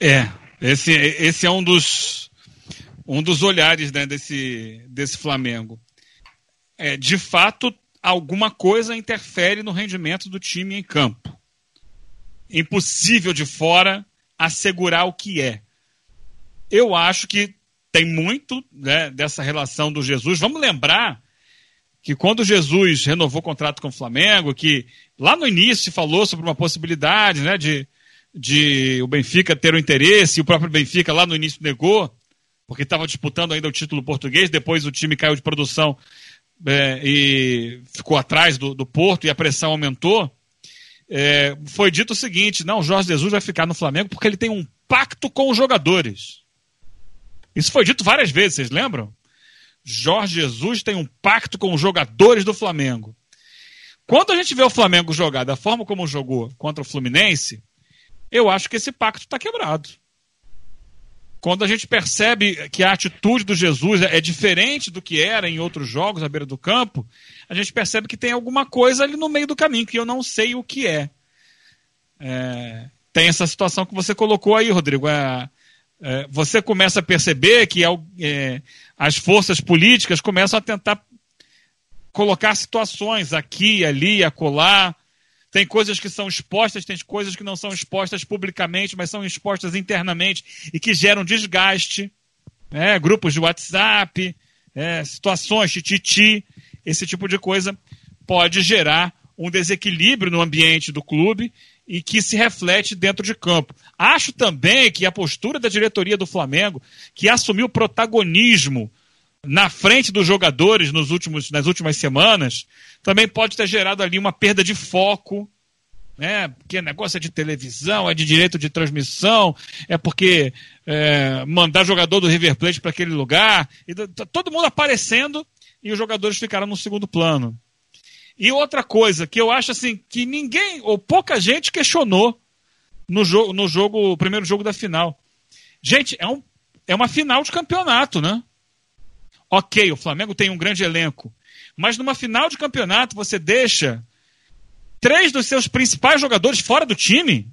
É, esse, esse é um dos, um dos olhares né, desse, desse Flamengo. É, de fato, alguma coisa interfere no rendimento do time em campo. Impossível de fora assegurar o que é. Eu acho que tem muito né, dessa relação do Jesus. Vamos lembrar que quando Jesus renovou o contrato com o Flamengo, que lá no início falou sobre uma possibilidade né, de, de o Benfica ter o interesse, e o próprio Benfica lá no início negou, porque estava disputando ainda o título português, depois o time caiu de produção é, e ficou atrás do, do Porto e a pressão aumentou é, foi dito o seguinte: não, Jorge Jesus vai ficar no Flamengo porque ele tem um pacto com os jogadores. Isso foi dito várias vezes, vocês lembram? Jorge Jesus tem um pacto com os jogadores do Flamengo. Quando a gente vê o Flamengo jogar da forma como jogou contra o Fluminense, eu acho que esse pacto está quebrado. Quando a gente percebe que a atitude do Jesus é diferente do que era em outros jogos à beira do campo, a gente percebe que tem alguma coisa ali no meio do caminho, que eu não sei o que é. é tem essa situação que você colocou aí, Rodrigo. É, é, você começa a perceber que é, as forças políticas começam a tentar colocar situações aqui, ali, acolá. Tem coisas que são expostas, tem coisas que não são expostas publicamente, mas são expostas internamente e que geram desgaste. Né? Grupos de WhatsApp, é, situações, tititi esse tipo de coisa pode gerar um desequilíbrio no ambiente do clube e que se reflete dentro de campo. Acho também que a postura da diretoria do Flamengo, que assumiu protagonismo na frente dos jogadores nos últimos, nas últimas semanas, também pode ter gerado ali uma perda de foco. Né? Porque negócio é de televisão, é de direito de transmissão, é porque é, mandar jogador do River Plate para aquele lugar, e todo mundo aparecendo e os jogadores ficaram no segundo plano. E outra coisa que eu acho assim que ninguém ou pouca gente questionou no jogo, no jogo, primeiro jogo da final. Gente, é, um, é uma final de campeonato, né? Ok, o Flamengo tem um grande elenco, mas numa final de campeonato você deixa três dos seus principais jogadores fora do time?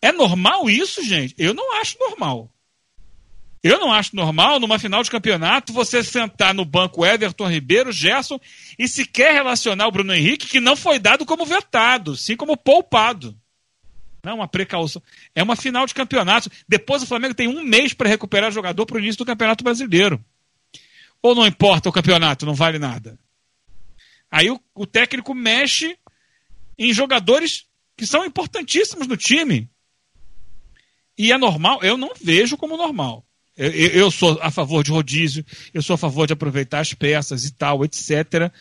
É normal isso, gente? Eu não acho normal. Eu não acho normal, numa final de campeonato, você sentar no banco Everton Ribeiro, Gerson e sequer relacionar o Bruno Henrique, que não foi dado como vetado, sim como poupado. Não é uma precaução. É uma final de campeonato. Depois o Flamengo tem um mês para recuperar jogador para o início do Campeonato Brasileiro. Ou não importa o campeonato, não vale nada. Aí o, o técnico mexe em jogadores que são importantíssimos no time. E é normal? Eu não vejo como normal. Eu, eu, sou a favor de rodízio, eu sou a favor de aproveitar as peças e tal, etc.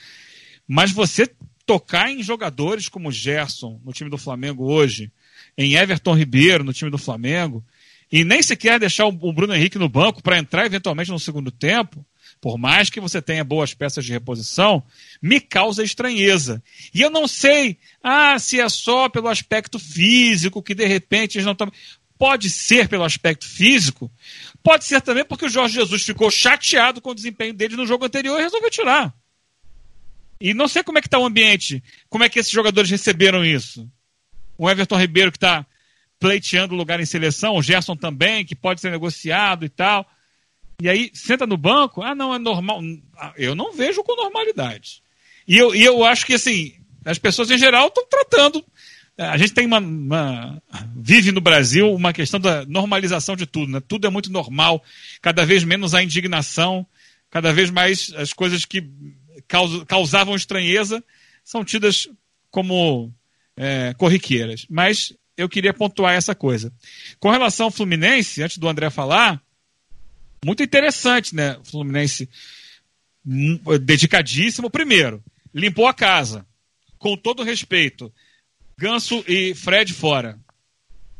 Mas você tocar em jogadores como Gerson no time do Flamengo hoje, em Everton Ribeiro no time do Flamengo, e nem sequer deixar o Bruno Henrique no banco para entrar eventualmente no segundo tempo, por mais que você tenha boas peças de reposição, me causa estranheza. E eu não sei, ah, se é só pelo aspecto físico que de repente eles não estão. Pode ser pelo aspecto físico, Pode ser também porque o Jorge Jesus ficou chateado com o desempenho dele no jogo anterior e resolveu tirar. E não sei como é que está o ambiente, como é que esses jogadores receberam isso. O Everton Ribeiro que está pleiteando lugar em seleção, o Gerson também, que pode ser negociado e tal. E aí, senta no banco, ah, não, é normal. Eu não vejo com normalidade. E eu, e eu acho que, assim, as pessoas em geral estão tratando. A gente tem uma, uma, Vive no Brasil uma questão da normalização de tudo, né? Tudo é muito normal, cada vez menos a indignação, cada vez mais as coisas que causavam estranheza são tidas como é, corriqueiras. Mas eu queria pontuar essa coisa. Com relação ao Fluminense, antes do André falar, muito interessante, né? O Fluminense hum, dedicadíssimo. Primeiro, limpou a casa. Com todo respeito. Ganso e Fred fora.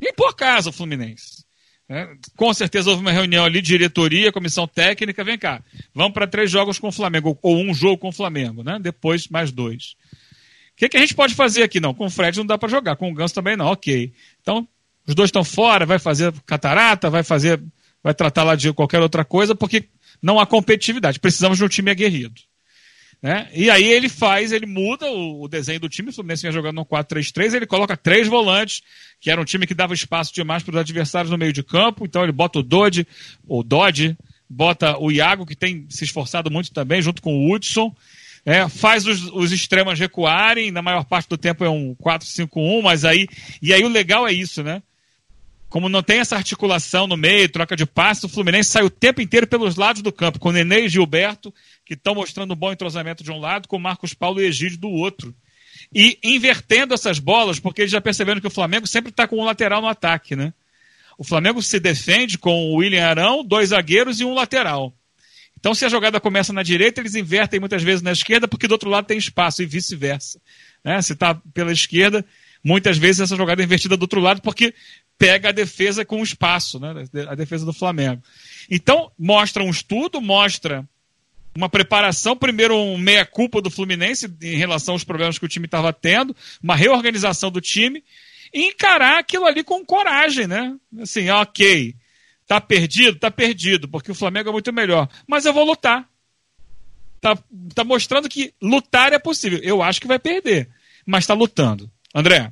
Limpou a casa o Fluminense. É, com certeza houve uma reunião ali, diretoria, comissão técnica, vem cá, vamos para três jogos com o Flamengo, ou um jogo com o Flamengo, né? Depois mais dois. O que, que a gente pode fazer aqui? Não, com o Fred não dá para jogar, com o Ganso também não, ok. Então, os dois estão fora, vai fazer catarata, vai fazer, vai tratar lá de qualquer outra coisa, porque não há competitividade. Precisamos de um time aguerrido. Né? E aí ele faz, ele muda o, o desenho do time, o Fluminense vinha jogando no 4-3-3, ele coloca três volantes, que era um time que dava espaço demais para os adversários no meio de campo, então ele bota o Dodge, o Dodge, bota o Iago, que tem se esforçado muito também, junto com o Hudson, é, faz os, os extremas recuarem, na maior parte do tempo é um 4-5-1, mas aí. E aí o legal é isso, né? Como não tem essa articulação no meio, troca de passe, o Fluminense sai o tempo inteiro pelos lados do campo, com Nenê e Gilberto, que estão mostrando um bom entrosamento de um lado, com Marcos Paulo e Egídio do outro. E invertendo essas bolas, porque eles já perceberam que o Flamengo sempre está com um lateral no ataque, né? O Flamengo se defende com o William Arão, dois zagueiros e um lateral. Então, se a jogada começa na direita, eles invertem muitas vezes na esquerda, porque do outro lado tem espaço, e vice-versa. Né? Se está pela esquerda, muitas vezes essa jogada é invertida do outro lado, porque pega a defesa com espaço, né? a defesa do Flamengo. Então, mostra um estudo, mostra uma preparação, primeiro um meia-culpa do Fluminense em relação aos problemas que o time estava tendo, uma reorganização do time, e encarar aquilo ali com coragem, né? Assim, ok, Tá perdido? Tá perdido, porque o Flamengo é muito melhor. Mas eu vou lutar. Tá, tá mostrando que lutar é possível. Eu acho que vai perder, mas tá lutando. André?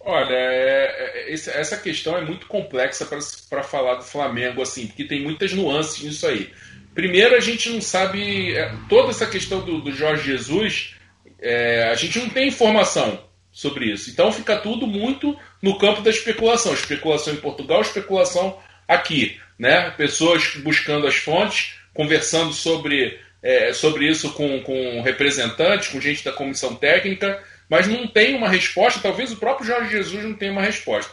Olha, é, é, essa questão é muito complexa para falar do Flamengo, assim, porque tem muitas nuances nisso aí. Primeiro, a gente não sabe. É, toda essa questão do, do Jorge Jesus, é, a gente não tem informação sobre isso. Então fica tudo muito no campo da especulação. Especulação em Portugal, especulação aqui. Né? Pessoas buscando as fontes, conversando sobre, é, sobre isso com, com representantes, com gente da comissão técnica, mas não tem uma resposta. Talvez o próprio Jorge Jesus não tenha uma resposta.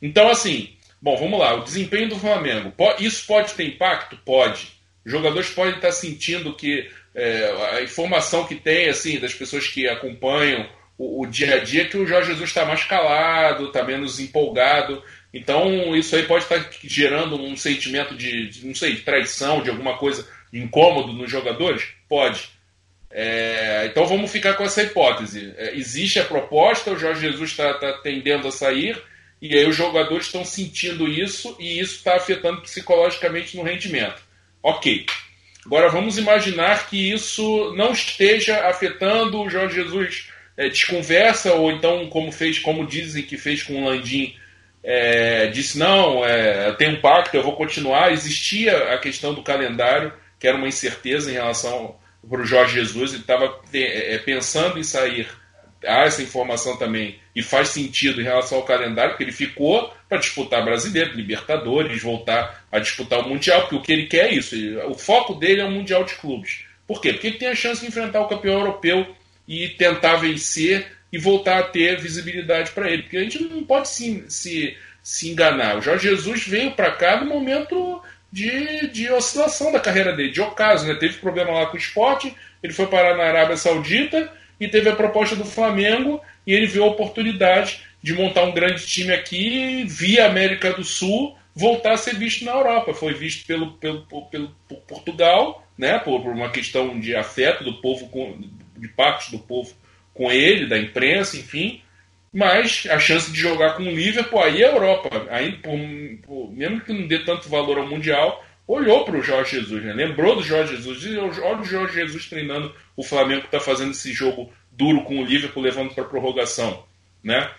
Então, assim, bom, vamos lá. O desempenho do Flamengo. Isso pode ter impacto? Pode. Os jogadores podem estar sentindo que é, a informação que tem, assim, das pessoas que acompanham o, o dia a dia que o Jorge Jesus está mais calado, está menos empolgado. Então isso aí pode estar gerando um sentimento de, de, não sei, de traição, de alguma coisa incômodo nos jogadores? Pode. É, então vamos ficar com essa hipótese. É, existe a proposta, o Jorge Jesus está tá tendendo a sair, e aí os jogadores estão sentindo isso, e isso está afetando psicologicamente no rendimento. Ok. Agora vamos imaginar que isso não esteja afetando o Jorge Jesus é, desconversa, ou então, como fez, como dizem que fez com o Landim, é, disse: não, é, tenho um pacto, eu vou continuar. Existia a questão do calendário, que era uma incerteza em relação para o Jorge Jesus, ele estava é, pensando em sair. Há essa informação também, e faz sentido em relação ao calendário, porque ele ficou para disputar Brasileiro, Libertadores, voltar a disputar o Mundial, porque o que ele quer é isso. O foco dele é o Mundial de Clubes. Por quê? Porque ele tem a chance de enfrentar o campeão europeu e tentar vencer e voltar a ter visibilidade para ele. Porque a gente não pode se, se, se enganar. O Jorge Jesus veio para cá no momento de, de oscilação da carreira dele, de ocaso. Né? Teve problema lá com o esporte, ele foi parar na Arábia Saudita e teve a proposta do Flamengo e ele viu a oportunidade de montar um grande time aqui via América do Sul voltar a ser visto na Europa. Foi visto pelo, pelo, pelo, pelo por Portugal, né, por, por, uma questão de afeto do povo com, de parte do povo com ele, da imprensa, enfim. Mas a chance de jogar com o Liverpool aí é a Europa, aí, por, por, mesmo que não dê tanto valor ao Mundial, olhou para o Jorge Jesus, né? lembrou do Jorge Jesus, e olha o Jorge Jesus treinando o Flamengo que está fazendo esse jogo duro com o Liverpool, levando para prorrogação. Né?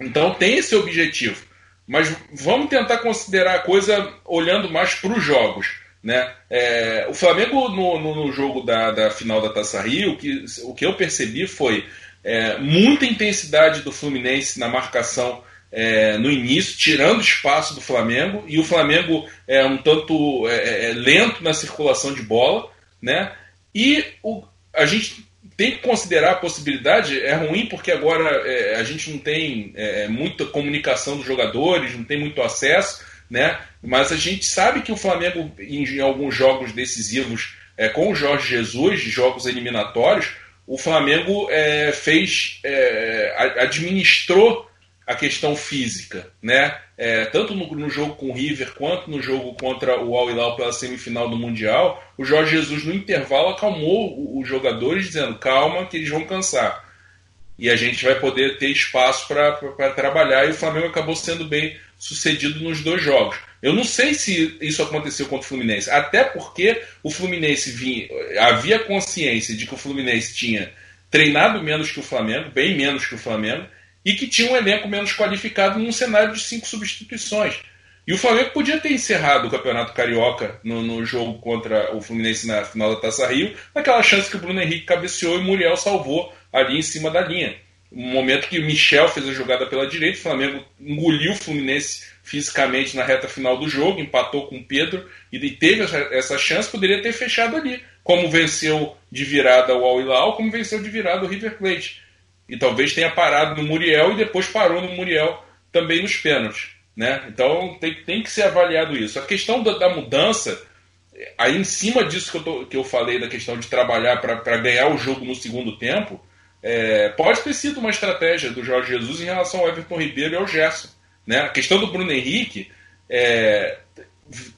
Então tem esse objetivo. Mas vamos tentar considerar a coisa olhando mais para os jogos. Né? É, o Flamengo, no, no, no jogo da, da, final da Taça Rio, que, o que eu percebi foi é, muita intensidade do Fluminense na marcação é, no início, tirando espaço do Flamengo, e o Flamengo é um tanto é, é, lento na circulação de bola. Né? E o, a gente tem que considerar a possibilidade, é ruim porque agora é, a gente não tem é, muita comunicação dos jogadores, não tem muito acesso, né? Mas a gente sabe que o Flamengo, em, em alguns jogos decisivos é, com o Jorge Jesus, jogos eliminatórios, o Flamengo é, fez, é, administrou a questão física, né? É, tanto no, no, jogo com o River quanto no jogo contra o Al Hilal pela semifinal do Mundial, o Jorge Jesus no intervalo acalmou os jogadores dizendo calma que eles vão cansar e a gente vai poder ter espaço para trabalhar e o Flamengo acabou sendo bem sucedido nos dois jogos. Eu não sei se isso aconteceu contra o Fluminense, até porque o Fluminense vinha, havia consciência de que o Fluminense tinha treinado menos que o Flamengo, bem menos que o Flamengo, e que tinha um elenco menos qualificado num cenário de cinco substituições. E o Flamengo podia ter encerrado o Campeonato Carioca no, no, jogo contra o Fluminense na final da Taça Rio, naquela chance que o Bruno Henrique cabeceou e o Muriel salvou ali em cima da linha. Um momento que o Michel fez a jogada pela direita, o Flamengo engoliu o Fluminense fisicamente na reta final do jogo, empatou com o Pedro e teve essa, chance, poderia ter fechado ali. Como venceu de virada o Al Hilal, como venceu de virada o River Plate. E talvez tenha parado no Muriel e depois parou no Muriel também nos pênaltis. Né? Então tem, tem que ser avaliado isso. A questão da, da mudança, aí em cima disso que eu, tô, que eu falei, da questão de trabalhar para ganhar o jogo no segundo tempo, é, pode ter sido uma estratégia do Jorge Jesus em relação ao Everton Ribeiro e ao Gerson. Né? A questão do Bruno Henrique é,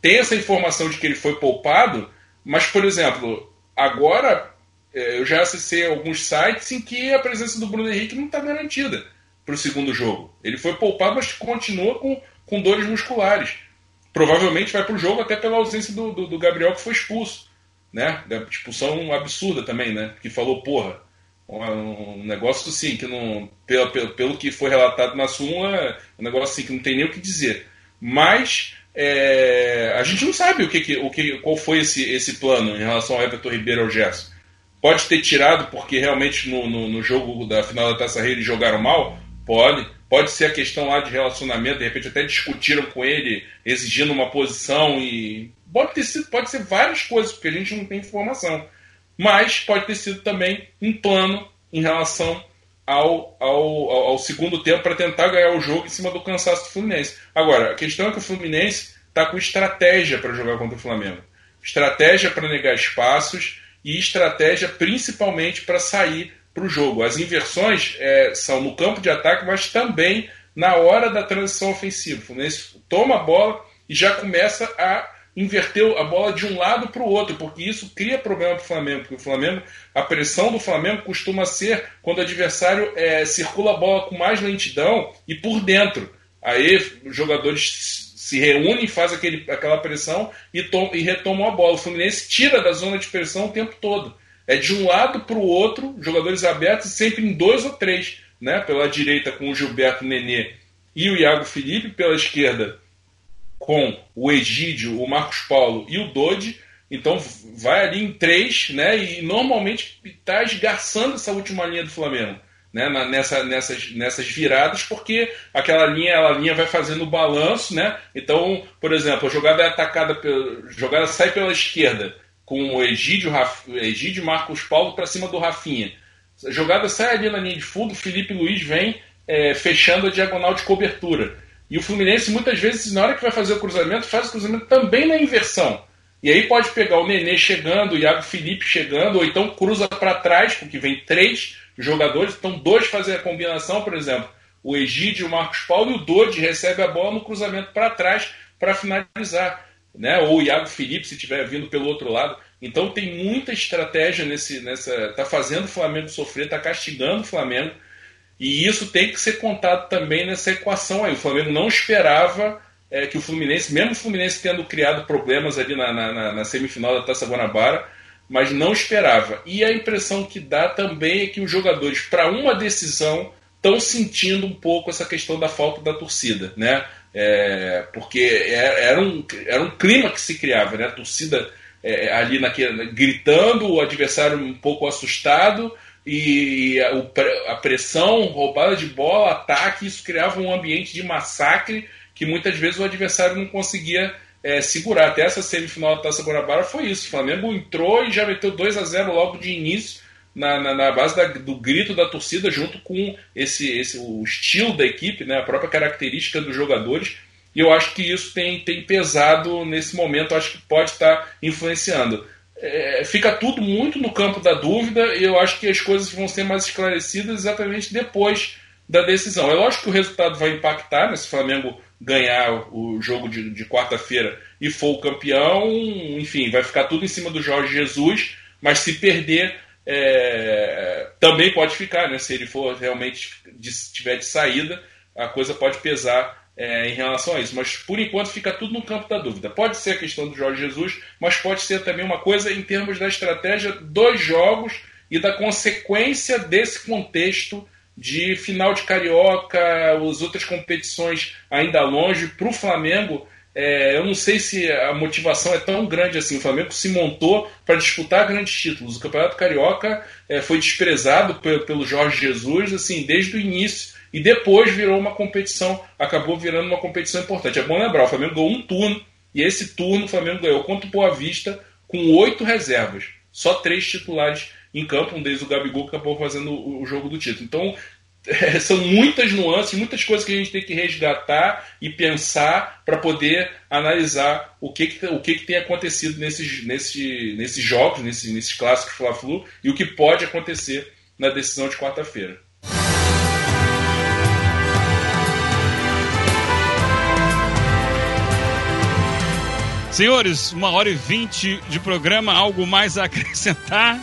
tem essa informação de que ele foi poupado, mas, por exemplo, agora é, eu já acessei alguns sites em que a presença do Bruno Henrique não está garantida para o segundo jogo. Ele foi poupado, mas continua com, com dores musculares. Provavelmente vai para o jogo até pela ausência do, do, do, Gabriel que foi expulso. Né? Expulsão absurda também, né? Que falou, porra, um negócio assim, que não. Pelo, pelo, pelo que foi relatado na súmula, é um negócio assim que não tem nem o que dizer. Mas é, a gente não sabe o que, o que, qual foi esse, esse plano em relação ao Everton Ribeiro ao Gerson. Pode ter tirado porque realmente no, no, no jogo da final da Taça Rei eles jogaram mal? Pode. Pode ser a questão lá de relacionamento, de repente até discutiram com ele, exigindo uma posição e. Pode ter sido, pode ser várias coisas, porque a gente não tem informação mas pode ter sido também um plano em relação ao, ao, ao segundo tempo para tentar ganhar o jogo em cima do cansaço do Fluminense. Agora, a questão é que o Fluminense está com estratégia para jogar contra o Flamengo. Estratégia para negar espaços e estratégia principalmente para sair para o jogo. As inversões é, são no campo de ataque, mas também na hora da transição ofensiva. O Fluminense toma a bola e já começa a inverteu a bola de um lado para o outro, porque isso cria problema para o Flamengo, porque o Flamengo, a pressão do Flamengo costuma ser quando o adversário é, circula a bola com mais lentidão e por dentro. Aí os jogadores se reúnem, fazem aquele, aquela pressão e, tom, e retomam a bola. O Fluminense tira da zona de pressão o tempo todo. É de um lado para o outro, jogadores abertos, sempre em dois ou três. Né? Pela direita com o Gilberto Nenê e o Iago Felipe, pela esquerda com o Egídio, o Marcos Paulo e o Dodi. Então vai ali em três, né? E normalmente está esgarçando essa última linha do Flamengo. Né, nessa, nessas, nessas viradas, porque aquela linha, ela linha vai fazendo o balanço, né? Então, por exemplo, a jogada é atacada, pela, jogada sai pela esquerda com o Egídio, Raf, Egídio Marcos Paulo para cima do Rafinha. A jogada sai ali na linha de fundo, Felipe Luiz vem é, fechando a diagonal de cobertura. E o Fluminense, muitas vezes, na hora que vai fazer o cruzamento, faz o cruzamento também na inversão. E aí pode pegar o Nenê chegando, o Iago Felipe chegando, ou então cruza para trás, porque vem três jogadores, então dois fazem a combinação, por exemplo, o Egídio, o Marcos Paulo e o Dodi recebe a bola no cruzamento para trás para finalizar. Né? Ou o Iago Felipe, se estiver vindo pelo outro lado. Então tem muita estratégia nesse, nessa. tá fazendo o Flamengo sofrer, tá castigando o Flamengo. E isso tem que ser contado também nessa equação aí. O Flamengo não esperava é, que o Fluminense, mesmo o Fluminense tendo criado problemas ali na, na, na, semifinal da Taça Guanabara, mas não esperava. E a impressão que dá também é que os jogadores, para uma decisão, estão sentindo um pouco essa questão da falta da torcida, né? É, porque é, era um, era um clima que se criava, né? A torcida é, ali naquele, gritando, o adversário um pouco assustado e a, a pressão, roubada de bola, ataque, isso criava um ambiente de massacre que muitas vezes o adversário não conseguia é, segurar. Até essa semifinal da Taça Guanabara foi isso. O Flamengo entrou e já meteu 2 a 0 logo de início na, na, na base da, do grito da torcida, junto com esse, esse o estilo da equipe, né, a própria característica dos jogadores. E eu acho que isso tem, tem pesado nesse momento, acho que pode estar influenciando. É, fica tudo muito no campo da dúvida e eu acho que as coisas vão ser mais esclarecidas exatamente depois da decisão. É lógico que o resultado vai impactar, né, se o Flamengo ganhar o jogo de, de quarta-feira e for o campeão, enfim, vai ficar tudo em cima do Jorge Jesus, mas se perder, é, também pode ficar, né? Se ele for realmente de, tiver de saída, a coisa pode pesar é, em relação a isso. Mas por enquanto fica tudo no campo da dúvida. Pode ser a questão do Jorge Jesus, mas pode ser também uma coisa em termos da estratégia dos jogos e da consequência desse contexto de final de carioca, as outras competições ainda longe para o Flamengo é, eu não sei se a motivação é tão grande assim. O Flamengo se montou para disputar grandes títulos. O Campeonato Carioca é, foi desprezado pelo, Jorge Jesus assim desde o início e depois virou uma competição, acabou virando uma competição importante. É bom lembrar, o Flamengo ganhou um turno e esse turno o Flamengo ganhou contra o Boa Vista com oito reservas, só três titulares em campo, um deles o Gabigol que acabou fazendo o jogo do título. Então é, são muitas nuances, muitas coisas que a gente tem que resgatar e pensar para poder analisar o que, que o que, que, tem acontecido nesses, nesses, nesses jogos, nesses, nesses clássicos Fla-Flu e o que pode acontecer na decisão de quarta-feira. Senhores, uma hora e vinte de programa, algo mais a acrescentar?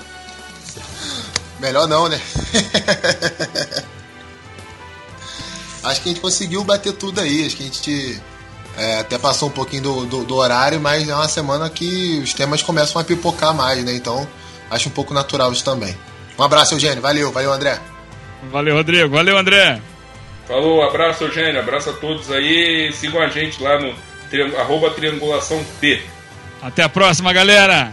Melhor não, né? acho que a gente conseguiu bater tudo aí. Acho que a gente é, até passou um pouquinho do, do, do, horário, mas é uma semana que os temas começam a pipocar mais, né? Então acho um pouco natural isso também. Um abraço, Eugênio. Valeu, valeu, André. Valeu, Rodrigo. Valeu, André. Falou, abraço, Eugênio. Abraço a todos aí. Sigam a gente lá no arroba triangulação T. Até a próxima, galera.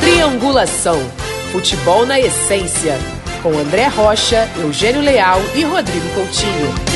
Triangulação. Futebol na essência com André Rocha, Eugênio Leal e Rodrigo Coutinho.